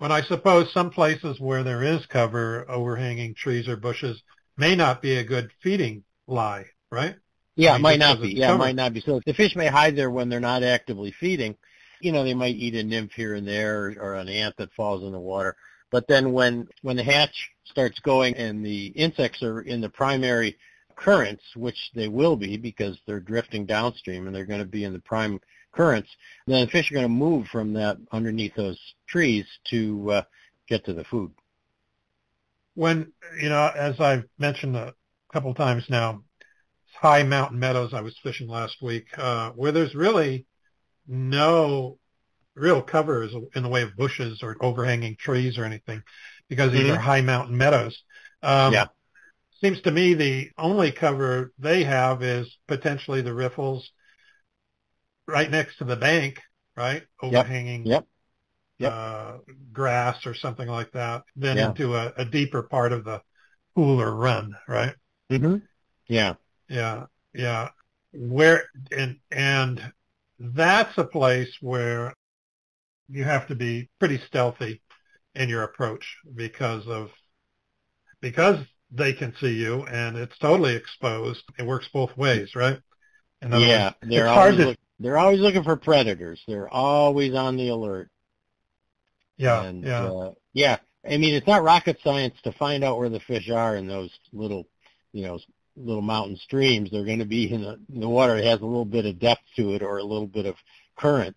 But I suppose some places where there is cover, overhanging trees or bushes, may not be a good feeding lie right? Yeah, I it mean, might just not be. Yeah, it might not be. So the fish may hide there when they're not actively feeding. You know, they might eat a nymph here and there or, or an ant that falls in the water. But then when when the hatch starts going and the insects are in the primary currents, which they will be because they're drifting downstream and they're going to be in the prime currents, then the fish are going to move from that underneath those trees to uh, get to the food. When, you know, as I've mentioned a couple times now, high mountain meadows I was fishing last week, uh, where there's really no real cover in the way of bushes or overhanging trees or anything because these Mhm. are high mountain meadows. Um, Yeah. Seems to me the only cover they have is potentially the riffles right next to the bank, right? Overhanging Yep. Yep. Uh, grass or something like that, then Yeah. into a, a deeper part of the pool or run, right? Mm-hmm. Yeah. Yeah, yeah. Where and and that's a place where you have to be pretty stealthy in your approach because of because they can see you and it's totally exposed. It works both ways, right? In other yeah, words, they're it's hard to they're always looking for predators. They're always on the alert. yeah, and, yeah, Uh, yeah. I mean, it's not rocket science to find out where the fish are in those little, you know, little mountain streams. They're going to be in the, in the water that has a little bit of depth to it or a little bit of current.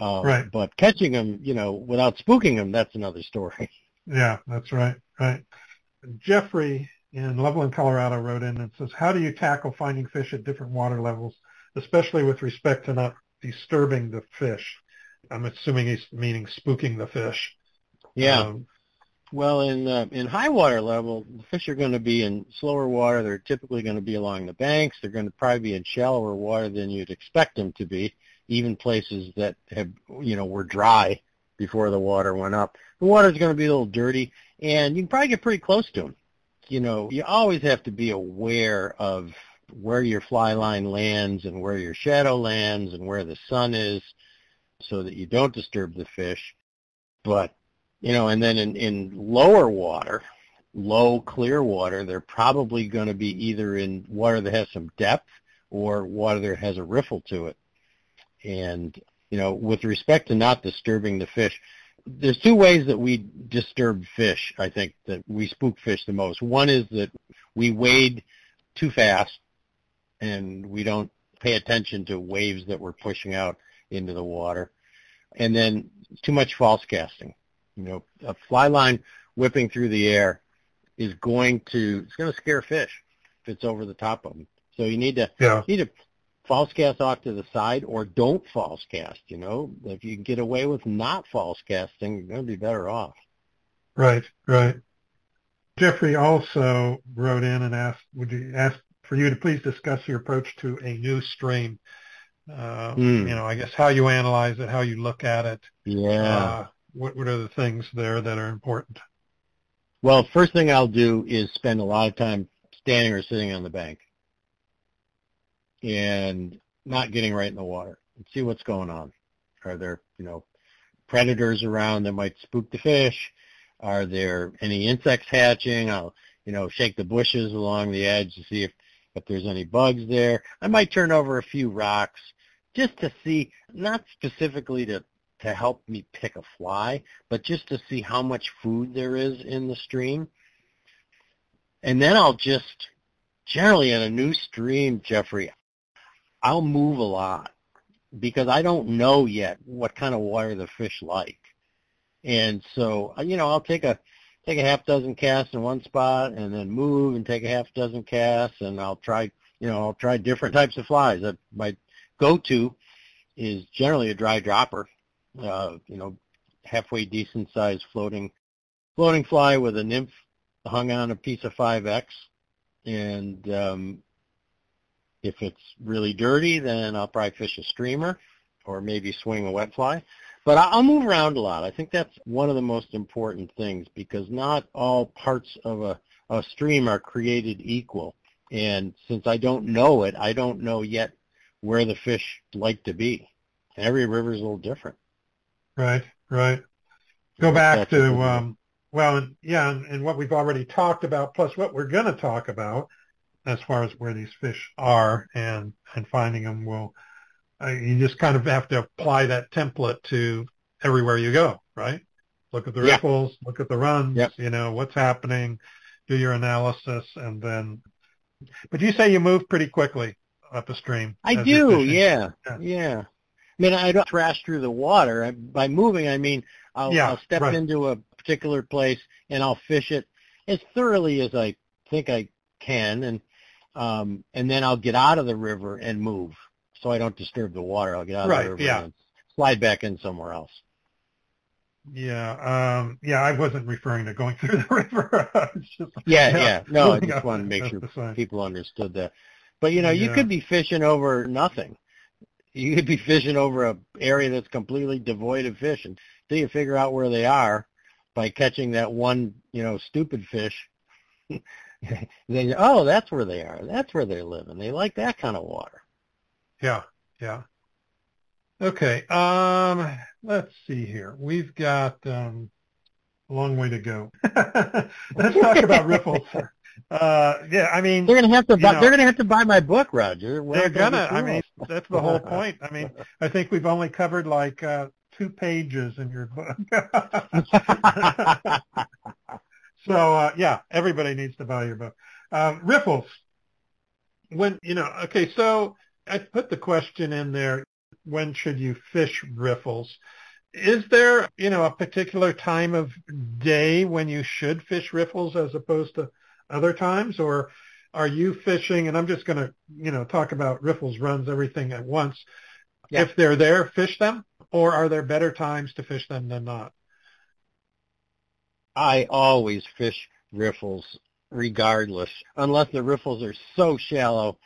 Uh, Right. But catching them, you know, without spooking them, that's another story. yeah. That's right, right. Jeffrey in Loveland, Colorado, wrote in and says, "How do you tackle finding fish at different water levels, especially with respect to not disturbing the fish?" I'm assuming he's meaning spooking the fish. Yeah. Um, Well, in uh, in high water level, the fish are going to be in slower water. They're typically going to be along the banks. They're going to probably be in shallower water than you'd expect them to be, even places that have you know were dry before the water went up. The water's going to be a little dirty, and you can probably get pretty close to them. You know, you always have to be aware of where your fly line lands and where your shadow lands and where the sun is, so that you don't disturb the fish. But you know, and then in, in lower water, low clear water, they're probably going to be either in water that has some depth or water that has a riffle to it. And, you know, with respect to not disturbing the fish, there's two ways that we disturb fish, I think, that we spook fish the most. One is that we wade too fast and we don't pay attention to waves that we're pushing out into the water. And then too much false casting. You know, a fly line whipping through the air is going to it's going to scare fish if it's over the top of them. So you need to yeah, you need to false cast off to the side or don't false cast. You know, if you can get away with not false casting, you're going to be better off. right, right. Jeffrey also wrote in and asked, "Would you ask for you to please discuss your approach to a new stream? Uh, Hmm. You know, I guess how you analyze it, how you look at it. Yeah. Uh, what what are the things there that are important? Well, first thing I'll do is spend a lot of time standing or sitting on the bank and not getting right in the water and see what's going on. Are there, you know, predators around that might spook the fish? Are there any insects hatching? I'll, you know, shake the bushes along the edge to see if, if there's any bugs there. I might turn over a few rocks just to see, not specifically to, to help me pick a fly, but just to see how much food there is in the stream. And then I'll just, generally in a new stream, Jeffrey, I'll move a lot because I don't know yet what kind of water the fish like. And so, you know, I'll take a, take a half dozen casts in one spot and then move and take a half dozen casts and I'll try, you know, I'll try different types of flies. Uh, my go-to is generally a dry dropper, uh, you know, halfway decent sized floating, floating fly with a nymph hung on a piece of 5X. And, um, if it's really dirty, then I'll probably fish a streamer or maybe swing a wet fly. But I'll move around a lot. I think that's one of the most important things because not all parts of a, a stream are created equal. And since I don't know it, I don't know yet where the fish like to be. Every river is a little different. Right, right. Go back that's a good to um, well, and, yeah, and, and what we've already talked about, plus what we're going to talk about. as far as where these fish are and and finding them will uh, you just kind of have to apply that template to everywhere you go, right? Look at the Yeah. riffles, look at the runs, Yep. you know, what's happening, do your analysis and then but you say you move pretty quickly up a stream. I do, yeah, Yeah. yeah. I mean, I don't thrash through the water. I, by moving, I mean I'll, Yeah, I'll step right. into a particular place and I'll fish it as thoroughly as I think I can, and um, and then I'll get out of the river and move, so I don't disturb the water. I'll get out Right, of the river yeah. and slide back in somewhere else. Yeah, um yeah, I wasn't referring to going through the river. Just Yeah, Yeah, yeah. No, I just wanted to make sure people understood that. But you know, you could be fishing over nothing. You could be fishing over a area that's completely devoid of fish until you figure out where they are by catching that one, you know, stupid fish. then oh, that's where they are. That's where they're living. They like that kind of water. Yeah, yeah. Okay, um, let's see here. We've got um, a long way to go. let's talk about riffles. Uh, yeah, I mean, They're gonna have to You buy. know- they're gonna have to buy my book, Roger. They're gonna. I mean, that's the whole point. I mean, I think we've only covered like uh, two pages in your book. so uh, yeah, everybody needs to buy your book. Um, riffles. When you know, okay, so I put the question in there. When should you fish riffles? Is there, you know, a particular time of day when you should fish riffles as opposed to other times, or are you fishing? And I'm just going to, you know, talk about riffles, runs, everything at once. Yeah. If they're there, fish them, or are there better times to fish them than not? I always fish riffles regardless, unless the riffles are so shallow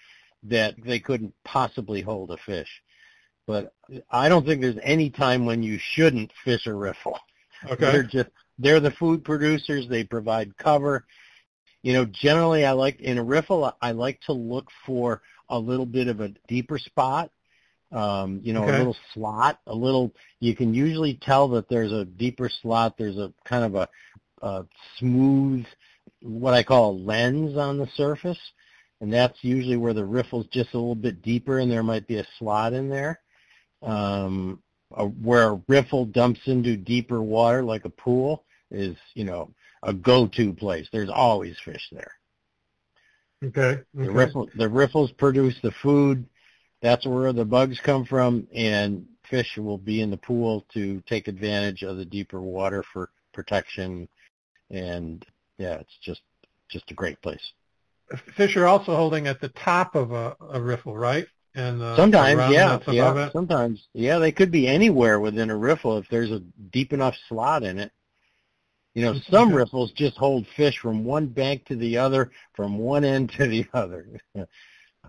that they couldn't possibly hold a fish. But I don't think there's any time when you shouldn't fish a riffle. Okay. They're just they're the food producers. They provide cover. You know, generally I like in a riffle I like to look for a little bit of a deeper spot. Um, you know, Okay. a little slot, a little you can usually tell that there's a deeper slot, there's a kind of a, a smooth what I call a lens on the surface. And that's usually where the riffle's just a little bit deeper and there might be a slot in there. Um, uh, where a riffle dumps into deeper water like a pool is, you know, a go-to place. There's always fish there. Okay. The, riffle, the riffles produce the food. That's where the bugs come from, and fish will be in the pool to take advantage of the deeper water for protection. And yeah, it's just just a great place. Fish are also holding at the top of a, a riffle, right? And uh, Sometimes, yeah, yeah. Sometimes, yeah, they could be anywhere within a riffle if there's a deep enough slot in it. You know, some Okay. riffles just hold fish from one bank to the other, from one end to the other.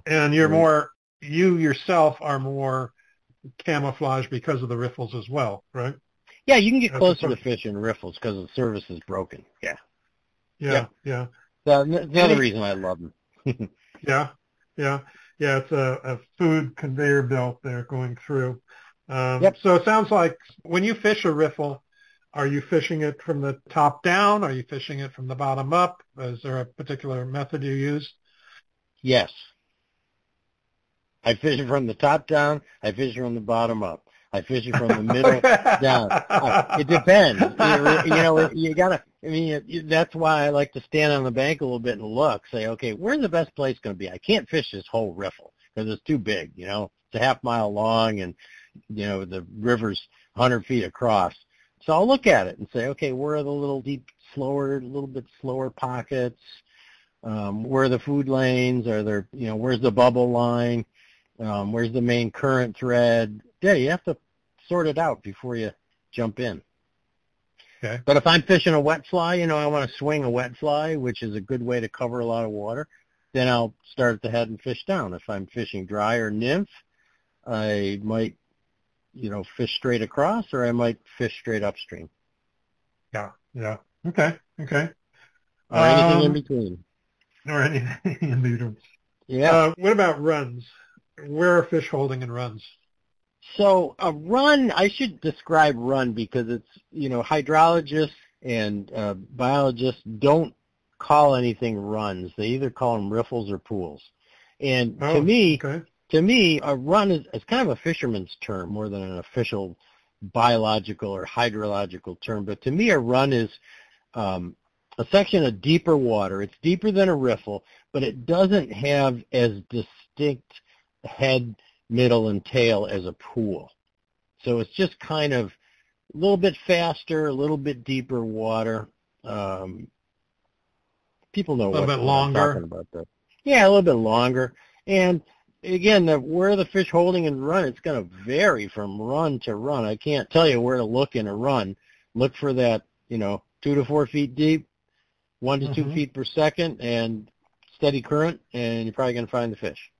And you're more, you yourself are more camouflage because of the riffles as well, right? yeah, you can get That's closer to fish in riffles because the service is broken. Yeah, Yeah, Yeah. yeah, the, the other reason I love them. yeah, yeah, yeah. It's a, a food conveyor belt there going through. Um, Yep. So it sounds like when you fish a riffle, are you fishing it from the top down? Are you fishing it from the bottom up? Is there a particular method you use? Yes. I fish it from the top down. I fish it from the bottom up. I fish it from the middle down. Uh, It depends. You, you know, you gotta. I mean, that's why I like to stand on the bank a little bit and look. Say, okay, where's the best place going to be? I can't fish this whole riffle because it's too big. You know, it's a half mile long, and you know the river's 100 feet across. So I'll look at it and say, okay, where are the little deep, slower, little bit slower pockets? Um, where are the food lanes? Are there, you know, where's the bubble line? Um, where's the main current thread? Yeah, you have to sort it out before you jump in. Okay. But if I'm fishing a wet fly, you know, I want to swing a wet fly, which is a good way to cover a lot of water, then I'll start at the head and fish down. If I'm fishing dry or nymph, I might, you know, fish straight across or I might fish straight upstream Yeah, yeah. Okay, okay. or anything in Um, between. Or anything in between. Yeah. Uh, what about runs? Where are fish holding in runs? So a run, I should describe run because it's, you know, hydrologists and uh, biologists don't call anything runs. They either call them riffles or pools. And Oh, to me, okay. to me, a run is, is kind of a fisherman's term more than an official biological or hydrological term. But to me, a run is um, a section of deeper water. It's deeper than a riffle, but it doesn't have as distinct head, middle, and tail as a pool. So it's just kind of a little bit faster, a little bit deeper water. Um, people know A little what, bit what I'm longer. talking about there. Yeah, a little bit longer. And again, the, where the fish holding and run, it's going to vary from run to run. I can't tell you where to look in a run. Look for that, you know, two to four feet deep, one to two Mhm. feet per second, and steady current, and you're probably going to find the fish.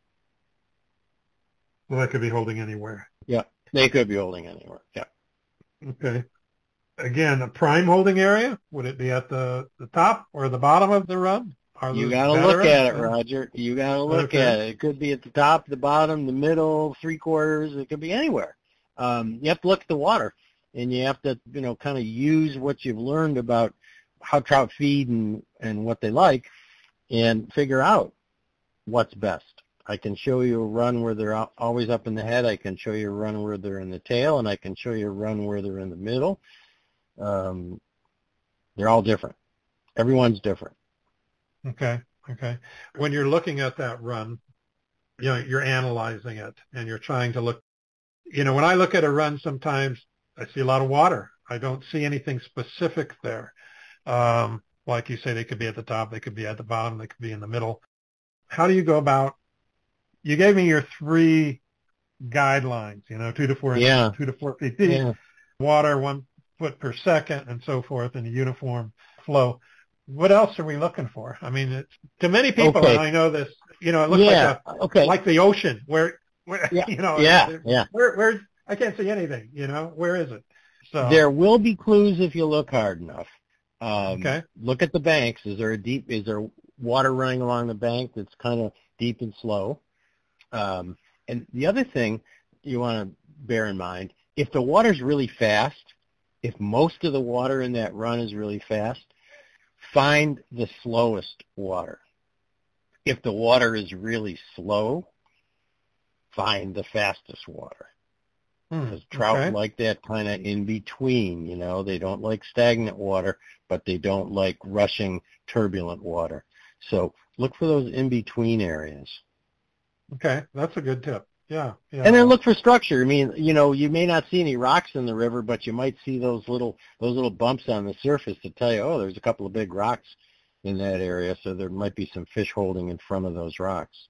Well, that could be holding anywhere. Yeah, they could be holding anywhere. Yeah. Okay. Again, a prime holding area, would it be at the, the top or the bottom of the run? Are You got to look at it, Roger. You got to look Okay. at it. It could be at the top, the bottom, the middle, three quarters. It could be anywhere. Um, you have to look at the water, and you have to, you know, kind of use what you've learned about how trout feed and and what they like, and figure out what's best. I can show you a run where they're always up in the head. I can show you a run where they're in the tail, and I can show you a run where they're in the middle. Um, they're all different. Everyone's different. Okay. Okay. When you're looking at that run, you know, you're analyzing it and you're trying to look, you know, when I look at a run, sometimes I see a lot of water. I don't see anything specific there. Um, like you say, they could be at the top, they could be at the bottom, they could be in the middle. How do you go about, you gave me your three guidelines, you know, two to four Yeah. two to four feet deep, Yeah. water one foot per second and so forth in a uniform flow. What else are we looking for? I mean, it's, to many people, Okay. and I know this, you know, it looks yeah. like okay. a, like the ocean where, where Yeah. you know, yeah. Yeah. where, where, I can't see anything, you know, where is it? So, There will be clues if you look hard enough. Um, okay. Look at the banks. Is there a deep? Is there water running along the bank that's kind of deep and slow? Um, and the other thing you want to bear in mind: if the water's really fast, if most of the water in that run is really fast, find the slowest water. If the water is really slow, find the fastest water. Hmm, Because trout okay. like that kind of in between, you know, they don't like stagnant water, but they don't like rushing turbulent water. So look for those in between areas. Okay. That's a good tip. Yeah. Yeah. And then look for structure. I mean, you know, you may not see any rocks in the river, but you might see those little those little bumps on the surface to tell you, oh, there's a couple of big rocks in that area, so there might be some fish holding in front of those rocks.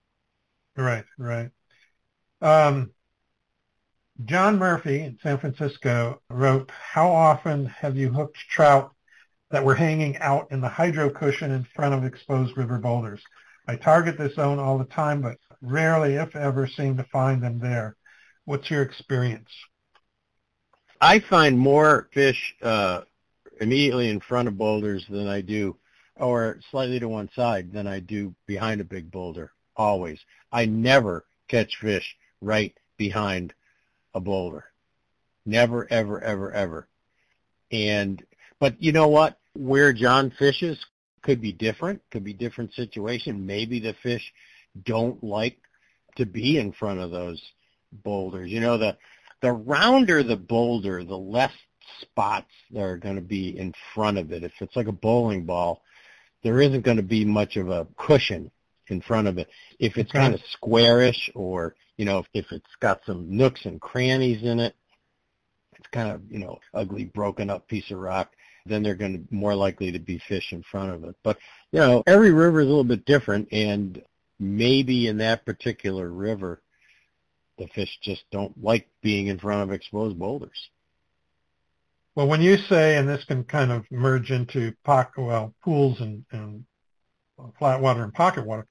Right, right. Um, John Murphy in San Francisco wrote, how often have you hooked trout that were hanging out in the hydro cushion in front of exposed river boulders? I target this zone all the time, but rarely, if ever, seem to find them there. What's your experience? I find more fish uh, immediately in front of boulders than I do, or slightly to one side than I do behind a big boulder. Always. I never catch fish right behind a boulder. Never, ever, ever, ever. And, but you know what? Where John fishes could be different, could be different situation. Maybe the fish don't like to be in front of those boulders. You know, the, the rounder the boulder, the less spots that are going to be in front of it. If it's like a bowling ball, there isn't going to be much of a cushion in front of it. If it's kind of squarish or, you know, if, if it's got some nooks and crannies in it, it's kind of, you know, ugly, broken up piece of rock, then they're going to more likely to be fish in front of it. But, you know, every river is a little bit different and maybe in that particular river, the fish just don't like being in front of exposed boulders. Well, when you say, and this can kind of merge into pocket, well, pools and, and flat water and pocket water,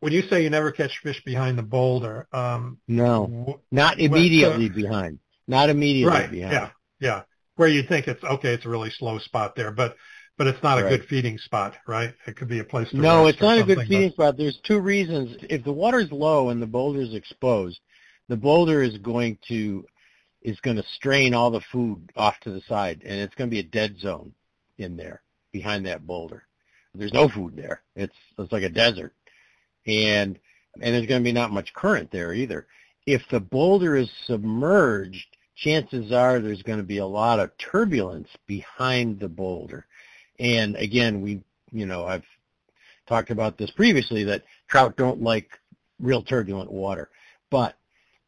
when you say you never catch fish behind the boulder, um, No, not Well, immediately so- behind. Not immediately right, behind. yeah, yeah, where you think it's okay, it's a really slow spot there, but but it's not a Right. good feeding spot, right? It could be a place to No, it's not a good feeding spot. There's two reasons. If the water's low and the boulder is exposed, the boulder is going to is going to strain all the food off to the side, and it's going to be a dead zone in there behind that boulder. there's no food there. It's it's like a desert, and and there's going to be not much current there either. If the boulder is submerged, chances are there's going to be a lot of turbulence behind the boulder. And again, we, you know, I've talked about this previously that trout don't like real turbulent water. But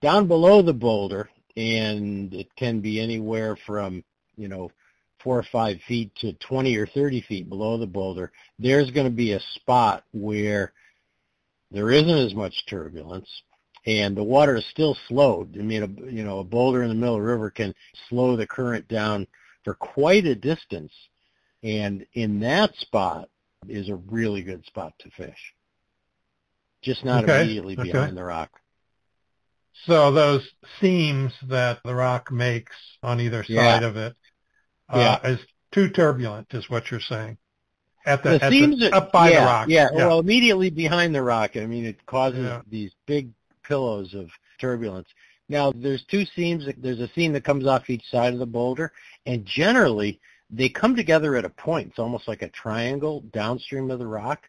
down below the boulder, and it can be anywhere from, you know, four or five feet to 20 or 30 feet below the boulder, there's going to be a spot where there isn't as much turbulence and the water is still slowed. I mean, a, you know, a boulder in the middle of the river can slow the current down for quite a distance. And in that spot is a really good spot to fish. Just not Okay, immediately okay. behind the rock. So those seams that the rock makes on either side Yeah. of it uh, is too turbulent, is what you're saying. At the, the at seams the, are- up by yeah, the rock. Yeah, well, immediately behind the rock. I mean, it causes Yeah. these big pillows of turbulence. Now, there's two seams. There's a seam that comes off each side of the boulder, and generally they come together at a point. It's almost like a triangle downstream of the rock,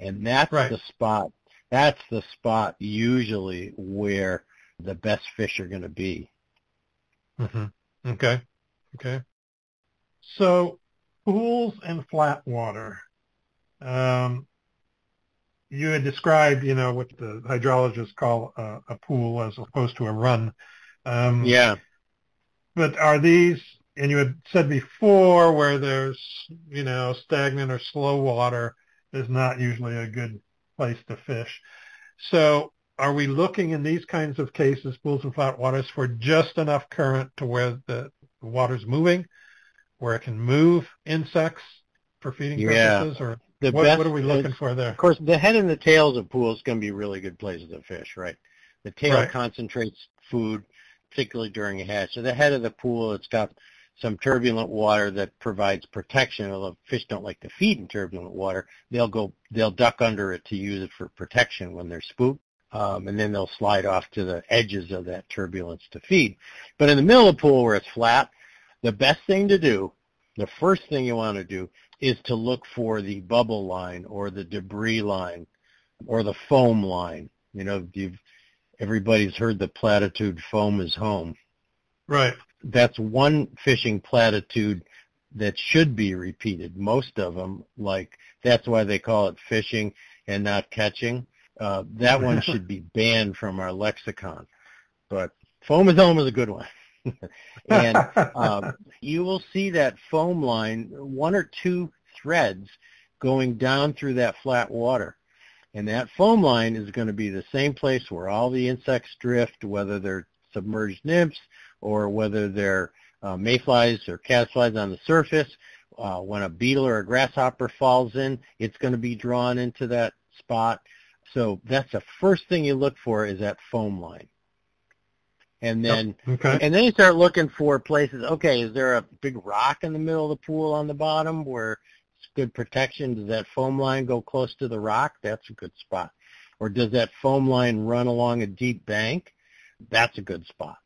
and that's Right. the spot. That's the spot usually where the best fish are going to be. hmm Okay. Okay. So pools and flat water. Um, you had described, you know, what the hydrologists call a, a pool as opposed to a run. Um, Yeah, But are these, and you had said before, where there's, you know, stagnant or slow water is not usually a good place to fish. So are we looking in these kinds of cases, pools and flat waters, for just enough current to where the water's moving, where it can move insects for feeding Yeah. purposes, or the what, best what are we looking for there? Of course, the head and the tails of pools can be really good places to fish, right? The tail Right. concentrates food, particularly during a hatch. So the head of the pool, it's got some turbulent water that provides protection. Although fish don't like to feed in turbulent water, they'll go, they'll duck under it to use it for protection when they're spooked. Um, and then they'll slide off to the edges of that turbulence to feed. But in the middle of the pool where it's flat, the best thing to do, the first thing you want to do is to look for the bubble line or the debris line or the foam line. You know, you've, everybody's heard the platitude foam is home. Right. That's one fishing platitude that should be repeated. Most of them, like, that's why they call it fishing and not catching. Uh, that one should be banned from our lexicon. But foam is is a good one. and um, you will see that foam line, one or two threads going down through that flat water. And that foam line is going to be the same place where all the insects drift, whether they're submerged nymphs or whether they're uh, mayflies or caddisflies on the surface. Uh, when a beetle or a grasshopper falls in, it's going to be drawn into that spot. So that's the first thing you look for is that foam line. And then okay. and then you start looking for places. Okay, is there a big rock in the middle of the pool on the bottom where it's good protection? Does that foam line go close to the rock? That's a good spot. Or does that foam line run along a deep bank? That's a good spot.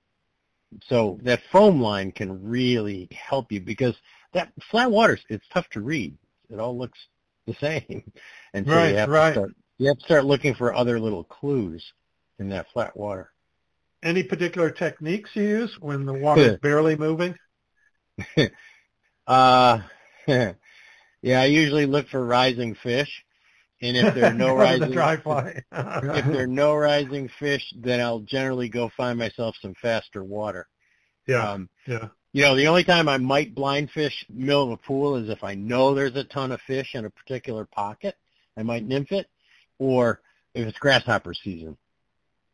So that foam line can really help you because that flat water, it's tough to read. It all looks the same. And so Right, you have right. to start you have to start looking for other little clues in that flat water. Any particular techniques you use when the water's barely moving? Uh, yeah, I usually look for rising fish, and if there are no rising, if there are no rising fish, then I'll generally go find myself some faster water. yeah, Um, yeah. you know, the only time I might blind fish middle of a pool is if I know there's a ton of fish in a particular pocket. I might nymph it, or if it's grasshopper season.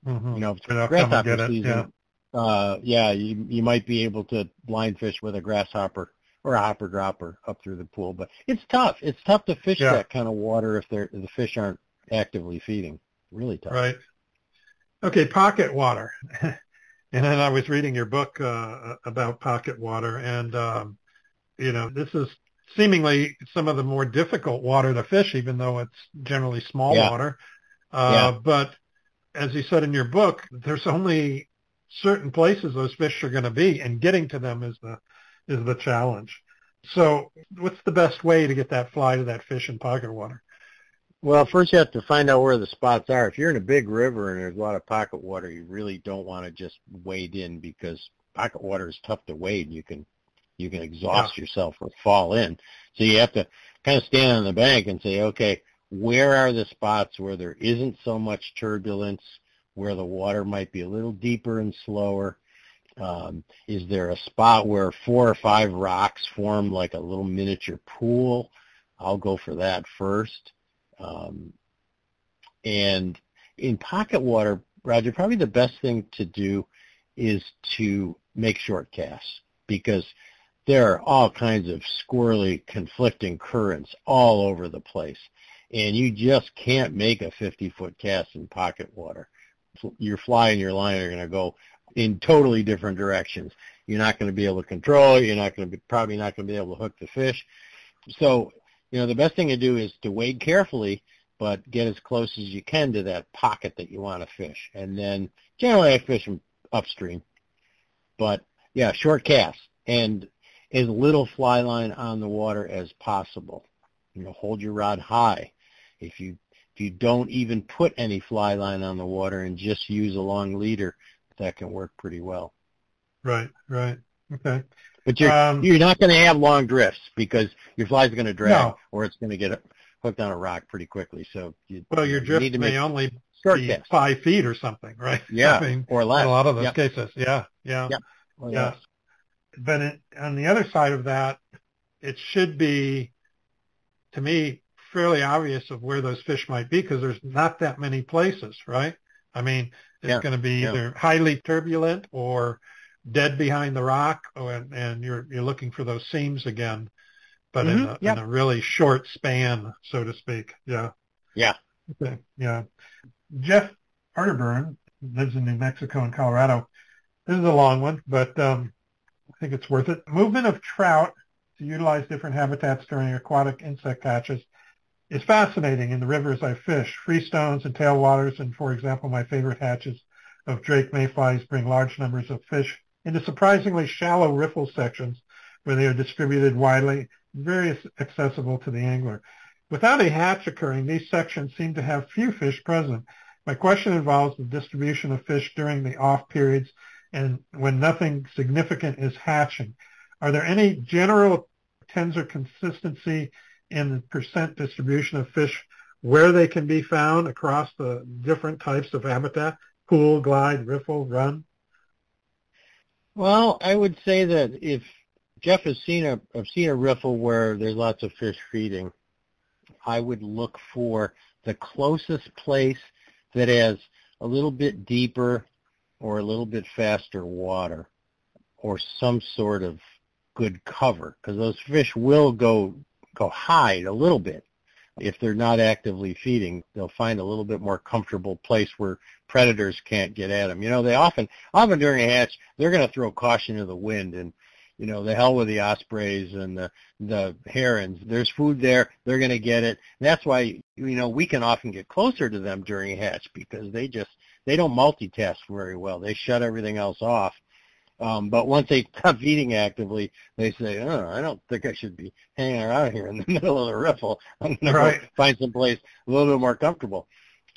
Mhm. You know, if it's grasshopper it, season, uh, yeah, you you might be able to blind fish with a grasshopper or a hopper dropper up through the pool. But it's tough. It's tough to fish Yeah. that kind of water if they're, the fish aren't actively feeding. Really tough. Right. Okay, pocket water. and then I was reading your book uh, about pocket water, and um, you know this is seemingly some of the more difficult water to fish, even though it's generally small Yeah. water. Uh, Yeah. But as you said in your book, there's only certain places those fish are going to be, and getting to them is the is the challenge. So what's the best way to get that fly to that fish in pocket water? Well, first you have to find out where the spots are. If you're in a big river and there's a lot of pocket water, you really don't want to just wade in because pocket water is tough to wade. You can you can exhaust yeah. yourself or fall in. So you have to kind of stand on the bank and say, okay, where are the spots where there isn't so much turbulence, where the water might be a little deeper and slower? Um, is there a spot where four or five rocks form like a little miniature pool? I'll go for that first. Um, and in pocket water, Roger, probably the best thing to do is to make short casts because there are all kinds of squirrely, conflicting currents all over the place. And you just can't make a 50-foot cast in pocket water. Your fly and your line are going to go in totally different directions. You're not going to be able to control. You're not going to be probably not going to be able to hook the fish. So, you know, the best thing to do is to wade carefully, but get as close as you can to that pocket that you want to fish. And then generally I fish them upstream. But yeah, short cast and as little fly line on the water as possible. You know, hold your rod high. If you if you don't even put any fly line on the water and just use a long leader, that can work pretty well. Right, right. Okay. But you're um, you're not going to have long drifts because your fly's going to drag no. or it's going to get hooked on a rock pretty quickly. So you, well, your drift you may only be cast. five feet or something, right? Yeah, I mean, or less. In a lot of those yep. cases, yeah, yeah, yep. well, yeah. Yes. But it, on the other side of that, it should be, to me, fairly obvious of where those fish might be because there's not that many places, right? I mean, it's yeah. going to be either yeah. highly turbulent or dead behind the rock, or, and you're you're looking for those seams again, but mm-hmm. in, a, yep. in a really short span, so to speak. Yeah. Yeah. Okay. Yeah. Jeff Arterburn lives in New Mexico and Colorado. This is a long one, but um, I think it's worth it. Movement of trout to utilize different habitats during aquatic insect catches is fascinating in the rivers I fish. Freestones and tailwaters and, for example, my favorite hatches of drake mayflies bring large numbers of fish into surprisingly shallow riffle sections where they are distributed widely, very accessible to the angler. Without a hatch occurring, these sections seem to have few fish present. My question involves the distribution of fish during the off periods and when nothing significant is hatching. Are there any general trends or consistency in the percent distribution of fish where they can be found across the different types of habitat, pool, glide, riffle, run? Well, I would say that if Jeff has seen a I've seen a riffle where there's lots of fish feeding, I would look for the closest place that has a little bit deeper or a little bit faster water or some sort of good cover because those fish will go go hide a little bit. If they're not actively feeding, they'll find a little bit more comfortable place where predators can't get at them. You know, they often, often during a hatch, they're going to throw caution to the wind and, you know, the hell with the ospreys and the, the herons. There's food there. They're going to get it. And that's why, you know, we can often get closer to them during a hatch because they just, they don't multitask very well. They shut everything else off um, but once they stop feeding actively, they say, "Oh, I don't think I should be hanging around here in the middle of the riffle. I'm going right. to find some place a little bit more comfortable."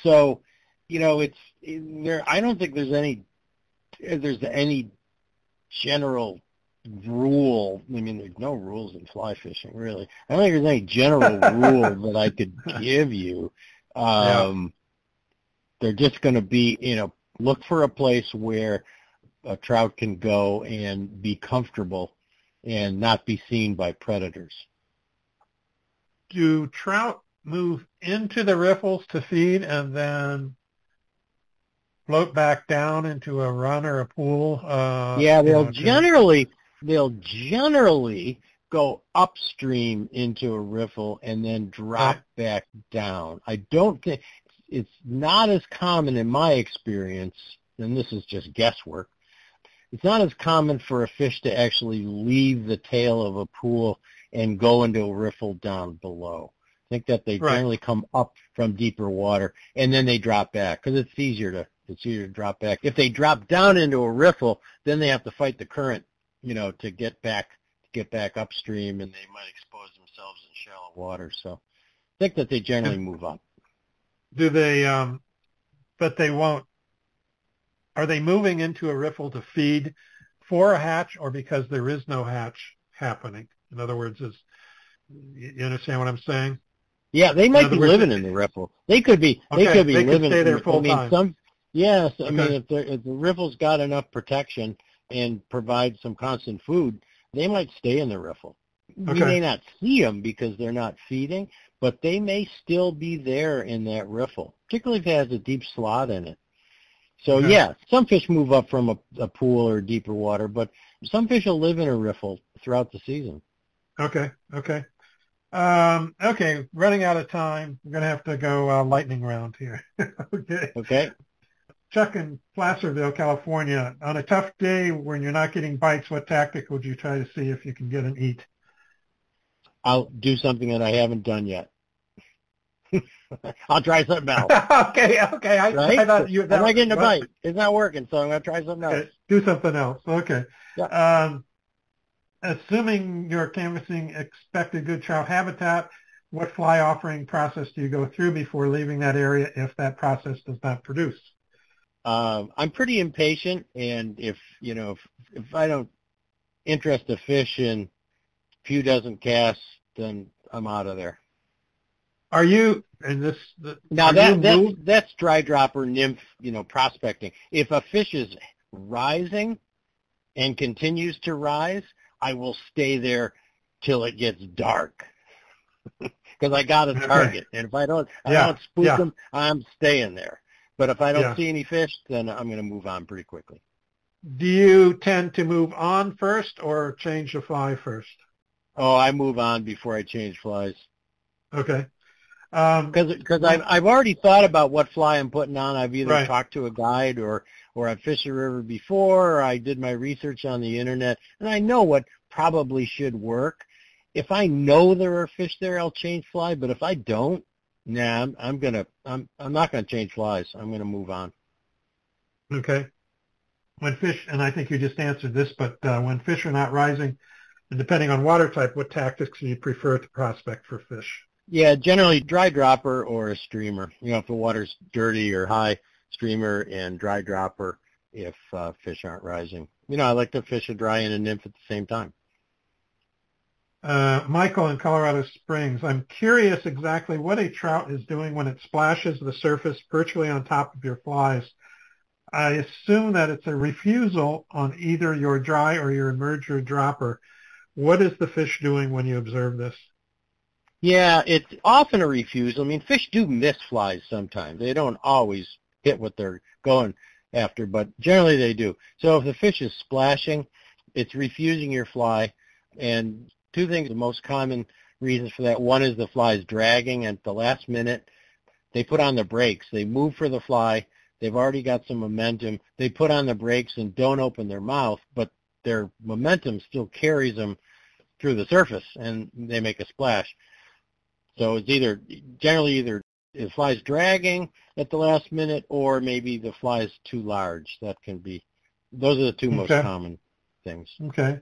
So, you know, it's there. I don't think there's any there's any general rule. I mean, there's no rules in fly fishing, really. I don't think there's any general rule that I could give you. Um, yeah. They're just going to be, you know, look for a place where a trout can go and be comfortable and not be seen by predators. Do trout move into the riffles to feed and then float back down into a run or a pool? Uh, yeah, they'll you know, generally they'll generally go upstream into a riffle and then drop right. back down. I don't think it's not as common in my experience, and this is just guesswork, it's not as common for a fish to actually leave the tail of a pool and go into a riffle down below. I think that they right. generally come up from deeper water and then they drop back because it's easier to it's easier to drop back. If they drop down into a riffle, then they have to fight the current, you know, to get back get back upstream and they might expose themselves in shallow water. So I think that they generally move up. Do they, um, but they won't, are they moving into a riffle to feed for a hatch or because there is no hatch happening? In other words, is, you understand what I'm saying? Yeah, they might be words, living in the riffle. They could be. They Okay, could be they could living. stay there I full mean, time. some. Yes, I mean, if, if the riffle's got enough protection and provides some constant food, they might stay in the riffle. We may not see them because they're not feeding, but they may still be there in that riffle, particularly if it has a deep slot in it. So Okay. yeah, some fish move up from a, a pool or deeper water, but some fish will live in a riffle throughout the season. Okay, okay. Um, okay, running out of time. We're going to have to go uh, lightning round here. okay. Okay. Chuck in Placerville, California. On a tough day when you're not getting bites, what tactic would you try to see if you can get an eat? I'll do something that I haven't done yet. I'll try something else. okay, okay. I, Right? I thought you. I'm not getting a bite. It's not working, so I'm going to try something else. Okay, do something else. Okay. Yeah. Um, assuming you're canvassing expected good trout habitat, what fly offering process do you go through before leaving that area if that process does not produce? Um, I'm pretty impatient, and if you know, if, if I don't interest a fish in a few dozen casts, then I'm out of there. Are you, and this, the, Now that that's, that's dry dropper nymph, you know, prospecting. If a fish is rising and continues to rise, I will stay there till it gets dark. Because I got a target, and if I don't, I Yeah, don't spook yeah. them, I'm staying there. But if I don't Yeah. see any fish, then I'm going to move on pretty quickly. do you tend to move on first or change the fly first? Oh, I move on before I change flies Okay. Um, because because I've I've already thought about what fly I'm putting on. I've either Right. talked to a guide or or I've fished the river before, or I did my research on the internet, and I know what probably should work. If I know there are fish there, I'll change fly. But if I don't, nah, I'm, I'm gonna I'm I'm not gonna change flies. I'm gonna move on. Okay. When fish, and I think you just answered this, but uh, when fish are not rising, and depending on water type, what tactics do you prefer to prospect for fish? Yeah, generally dry dropper or a streamer. You know, if the water's dirty or high, streamer and dry dropper if uh, fish aren't rising. You know, I like to fish a dry and a nymph at the same time. Uh, Michael in Colorado Springs, I'm curious exactly what a trout is doing when it splashes the surface virtually on top of your flies. I assume that it's a refusal on either your dry or your emerger dropper. What is the fish doing when you observe this? Yeah, it's often a refusal. I mean, fish do miss flies sometimes. They don't always hit what they're going after, but generally they do. So if the fish is splashing, it's refusing your fly. And two things, the most common reasons for that. One is the fly is dragging at the last minute. They put on the brakes. They move for the fly. They've already got some momentum. They put on the brakes and don't open their mouth, but their momentum still carries them through the surface and they make a splash. So it's either generally either the fly's dragging at the last minute or maybe the fly's too large. That can be those are the two most common things. Okay.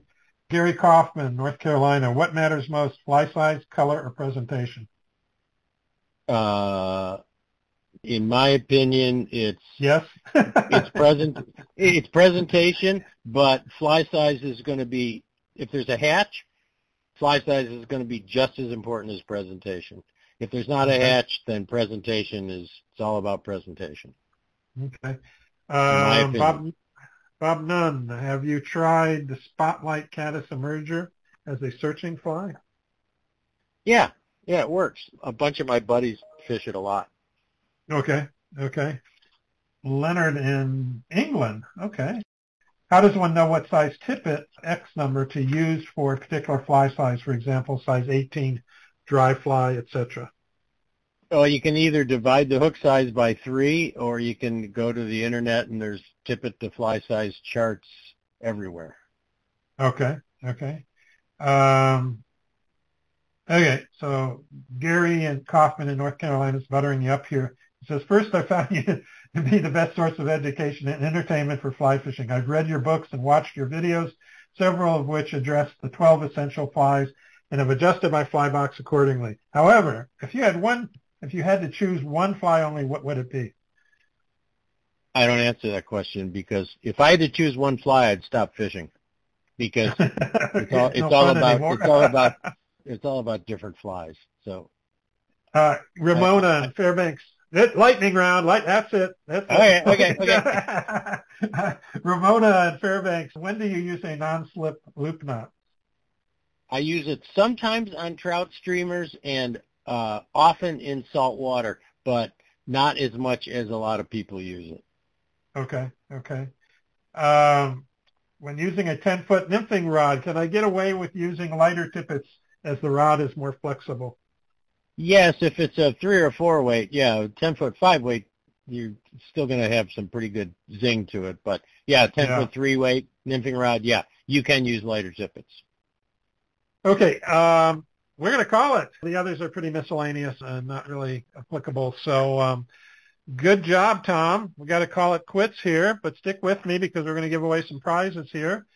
Gary Kaufman, North Carolina. What matters most, fly size, color, or presentation? Uh in my opinion it's Yes? it's present it's presentation, but fly size is going to be if there's a hatch, fly size is going to be just as important as presentation. If there's not a hatch, then presentation is it's all about presentation. Okay. Um. Bob, Bob Nunn, have you tried the Spotlight Caddis Emerger as a searching fly? Yeah, yeah, it works. A bunch of my buddies fish it a lot. Okay. Okay. Leonard in England. Okay. How does one know what size tippet X number to use for a particular fly size? For example, size 18, dry fly, etc. Well, you can either divide the hook size by three, or you can go to the internet and there's tippet to fly size charts everywhere. Okay. Okay. Um, okay. So Gary and Kaufman in North Carolina is buttering you up here. Says, first I found you to be the best source of education and entertainment for fly fishing. I've read your books and watched your videos. several of which address the 12 essential flies and have adjusted my fly box accordingly. However, if you had one, if you had to choose one fly only, what would it be? I don't answer that question because if I had to choose one fly, I'd stop fishing because it's all, it's no all about it's all about it's all about different flies. So, uh, Ramona and Fairbanks, it, lightning round, light. That's it. That's okay. It. Okay. Okay. Ramona and Fairbanks, when do you use a non-slip loop knot? I use it sometimes on trout streamers and uh, often in salt water, but not as much as a lot of people use it. Okay. Okay. Um, when using a 10-foot nymphing rod, can I get away with using lighter tippets as the rod is more flexible? Yes, if it's a three or four weight, yeah, 10-foot five weight, you're still going to have some pretty good zing to it. But yeah, 10 yeah. foot three weight nymphing rod, yeah, you can use lighter tippets. Okay, um, we're going to call it. The others are pretty miscellaneous and not really applicable. So um, good job, Tom. We got to call it quits here, but stick with me because we're going to give away some prizes here.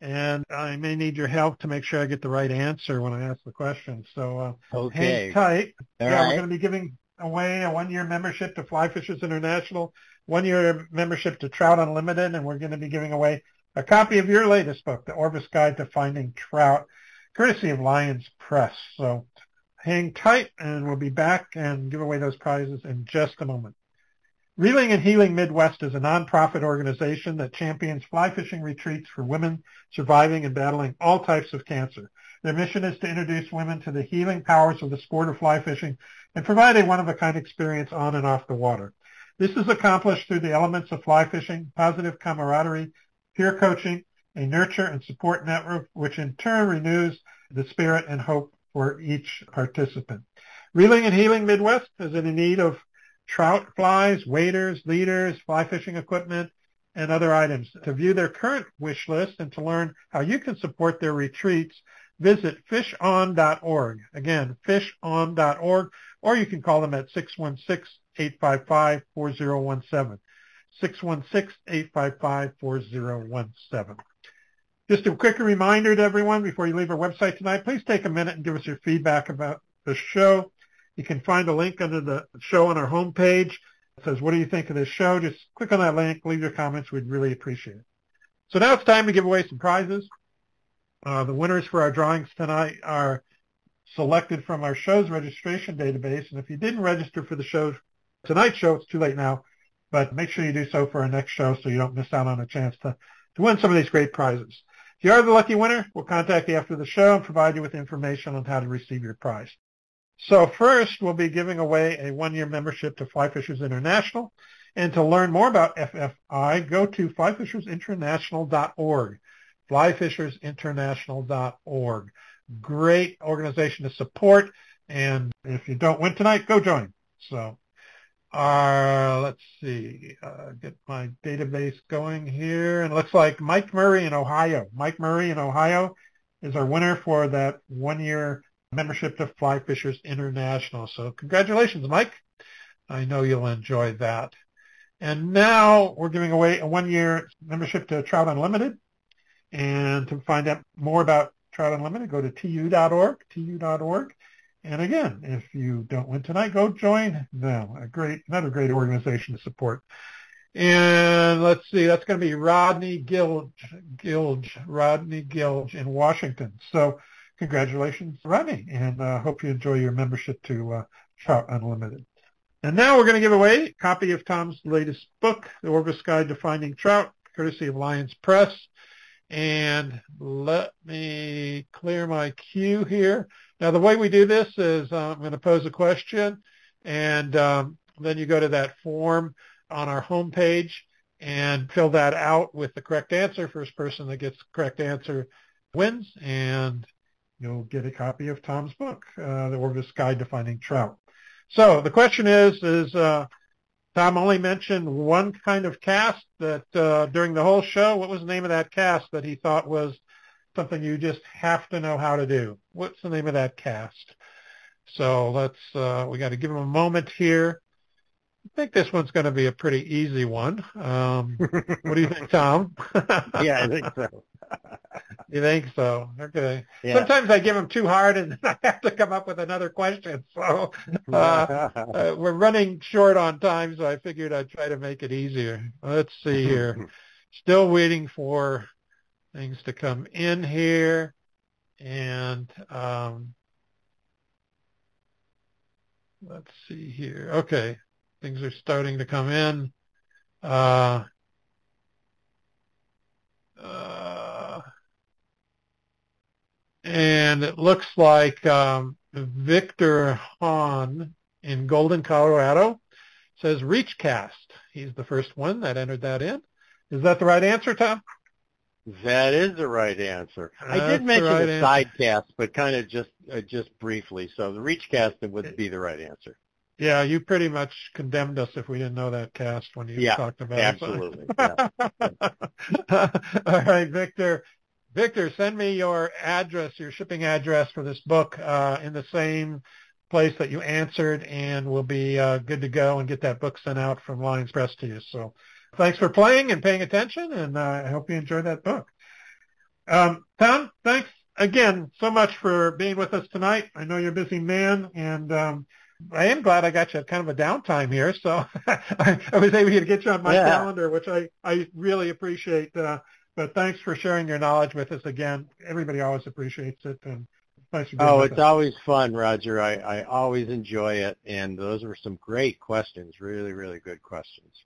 And I may need your help to make sure I get the right answer when I ask the question. So uh, okay. hang tight. All yeah, right. we're going to be giving away a one-year membership to Fly Fishers International, one-year membership to Trout Unlimited, and we're going to be giving away a copy of your latest book, The Orvis Guide to Finding Trout courtesy of Lyons Press. So hang tight and we'll be back and give away those prizes in just a moment. Reeling and Healing Midwest is a nonprofit organization that champions fly fishing retreats for women surviving and battling all types of cancer. Their mission is to introduce women to the healing powers of the sport of fly fishing and provide a one-of-a-kind experience on and off the water. This is accomplished through the elements of fly fishing, positive camaraderie, peer coaching, a nurture and support network, which in turn renews the spirit and hope for each participant. Reeling and Healing Midwest is in need of trout flies, waders, leaders, fly fishing equipment, and other items. To view their current wish list and to learn how you can support their retreats, visit fishon.org. Again, fishon.org, or you can call them at 616-855-4017. 616-855-4017. Just a quick reminder to everyone before you leave our website tonight, please take a minute and give us your feedback about the show. You can find a link under the show on our homepage. It says, what do you think of this show? Just click on that link, leave your comments. We'd really appreciate it. So now it's time to give away some prizes. Uh, the winners for our drawings tonight are selected from our show's registration database. And if you didn't register for the show, tonight's show, it's too late now, but make sure you do so for our next show so you don't miss out on a chance to, to win some of these great prizes. If you are the lucky winner, we'll contact you after the show and provide you with information on how to receive your prize. So first, we'll be giving away a one-year membership to Fly Fishers International. And to learn more about FFI, go to flyfishersinternational.org. Flyfishersinternational.org. Great organization to support. And if you don't win tonight, go join. So uh, let's see, uh, get my database going here. And it looks like Mike Murray in Ohio. Mike Murray in Ohio is our winner for that one-year membership to Fly Fishers International. So congratulations, Mike. I know you'll enjoy that. And now we're giving away a one-year membership to Trout Unlimited. And to find out more about Trout Unlimited, go to tu.org, tu.org. And again, if you don't win tonight, go join them. A great, another great organization to support. And let's see, that's going to be Rodney Gilge, Gilge, Rodney Gilge in Washington. So congratulations, Rodney, and uh, hope you enjoy your membership to uh, Trout Unlimited. And now we're going to give away a copy of Tom's latest book, The Orvis Guide to Finding Trout, courtesy of Lyons Press. And let me clear my queue here. Now, the way we do this is uh, I'm going to pose a question, and um, then you go to that form on our homepage and fill that out with the correct answer. First person that gets the correct answer wins, and you'll get a copy of Tom's book, uh, The Orvis Guide to Finding Trout. So the question is, is uh, Tom only mentioned one kind of cast that uh, during the whole show. What was the name of that cast that he thought was something you just have to know how to do? What's the name of that cast? So let's uh, we got to give him a moment here I think this one's going to be a pretty easy one. Um, what do you think, Tom? yeah, I think so. you think so? Okay. Yeah. Sometimes I give them too hard, and then I have to come up with another question. So uh, uh, we're running short on time, so I figured I'd try to make it easier. Let's see here. Still waiting for things to come in here, and um, let's see here. Okay, things are starting to come in. Uh, uh, and it looks like um, Victor Hahn in Golden, Colorado says Reachcast. He's the first one that entered that in. Is that the right answer, Tom? That is the right answer. I That's did the mention right the sidecast, but kind of just uh, just briefly. So the reachcast would be the right answer. Yeah, you pretty much condemned us if we didn't know that cast when you Yeah, talked about it. Absolutely. All right, Victor. Victor, send me your address, your shipping address for this book uh, in the same place that you answered, and we'll be uh, good to go and get that book sent out from Lyons Press to you. So thanks for playing and paying attention, and uh, I hope you enjoy that book. Um, Tom, thanks again so much for being with us tonight. I know you're a busy man, and um, I am glad I got you at kind of a downtime here, so I, I was able to get you on my Yeah. calendar, which I, I really appreciate. Uh, but thanks for sharing your knowledge with us again. Everybody always appreciates it, and thanks for being Oh, it's us. always fun, Roger. I, I always enjoy it, and those were some great questions. Really, really good questions.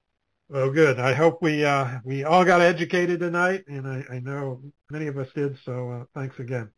Well, good. I hope we uh, we all got educated tonight, and I, I know many of us did. So uh, thanks again.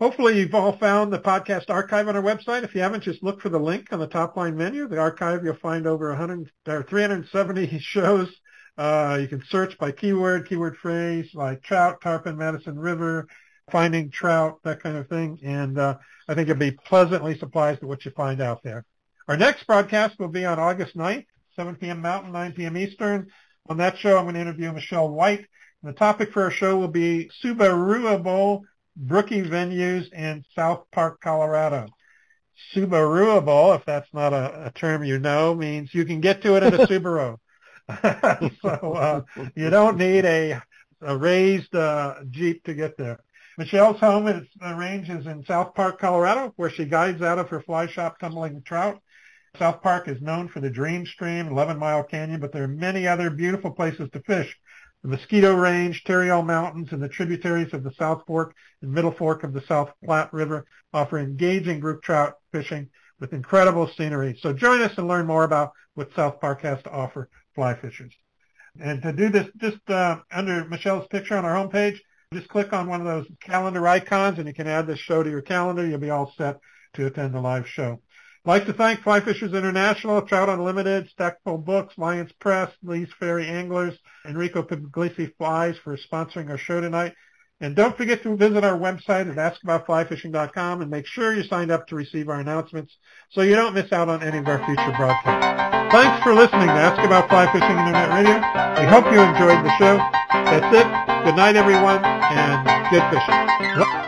Hopefully, you've all found the podcast archive on our website. If you haven't, just look for the link on the top line menu. The archive, you'll find over 100 or 370 shows. Uh, you can search by keyword, keyword phrase like trout, tarpon, Madison River, finding trout, that kind of thing. And uh, I think you'll be pleasantly surprised at what you find out there. Our next broadcast will be on August 9th, 7 p.m. Mountain, 9 p.m. Eastern. On that show, I'm going to interview Michelle White. And the topic for our show will be Subaruable Brookie venues in South Park, Colorado. Subaruable, if that's not a, a term you know, means you can get to it in a Subaru. so uh, you don't need a, a raised uh, Jeep to get there. Michelle's home is the range is in South Park, Colorado, where she guides out of her fly shop tumbling trout. South Park is known for the Dream Stream, 11 Mile Canyon, but there are many other beautiful places to fish. The Mosquito Range, Tarryall Mountains, and the tributaries of the South Fork and Middle Fork of the South Platte River offer engaging group trout fishing with incredible scenery. So join us and learn more about what South Park has to offer fly fishers. And to do this, just uh, under Michelle's picture on our homepage, just click on one of those calendar icons and you can add this show to your calendar. You'll be all set to attend the live show. I'd like to thank Fly Fishers International, Trout Unlimited, Stackpole Books, Lyons Press, Lee's Ferry Anglers, Enrico Puglisi Flies for sponsoring our show tonight. And don't forget to visit our website at askaboutflyfishing.com and make sure you signed up to receive our announcements so you don't miss out on any of our future broadcasts. Thanks for listening to Ask About Fly Fishing Internet Radio. We hope you enjoyed the show. That's it. Good night, everyone, and good fishing.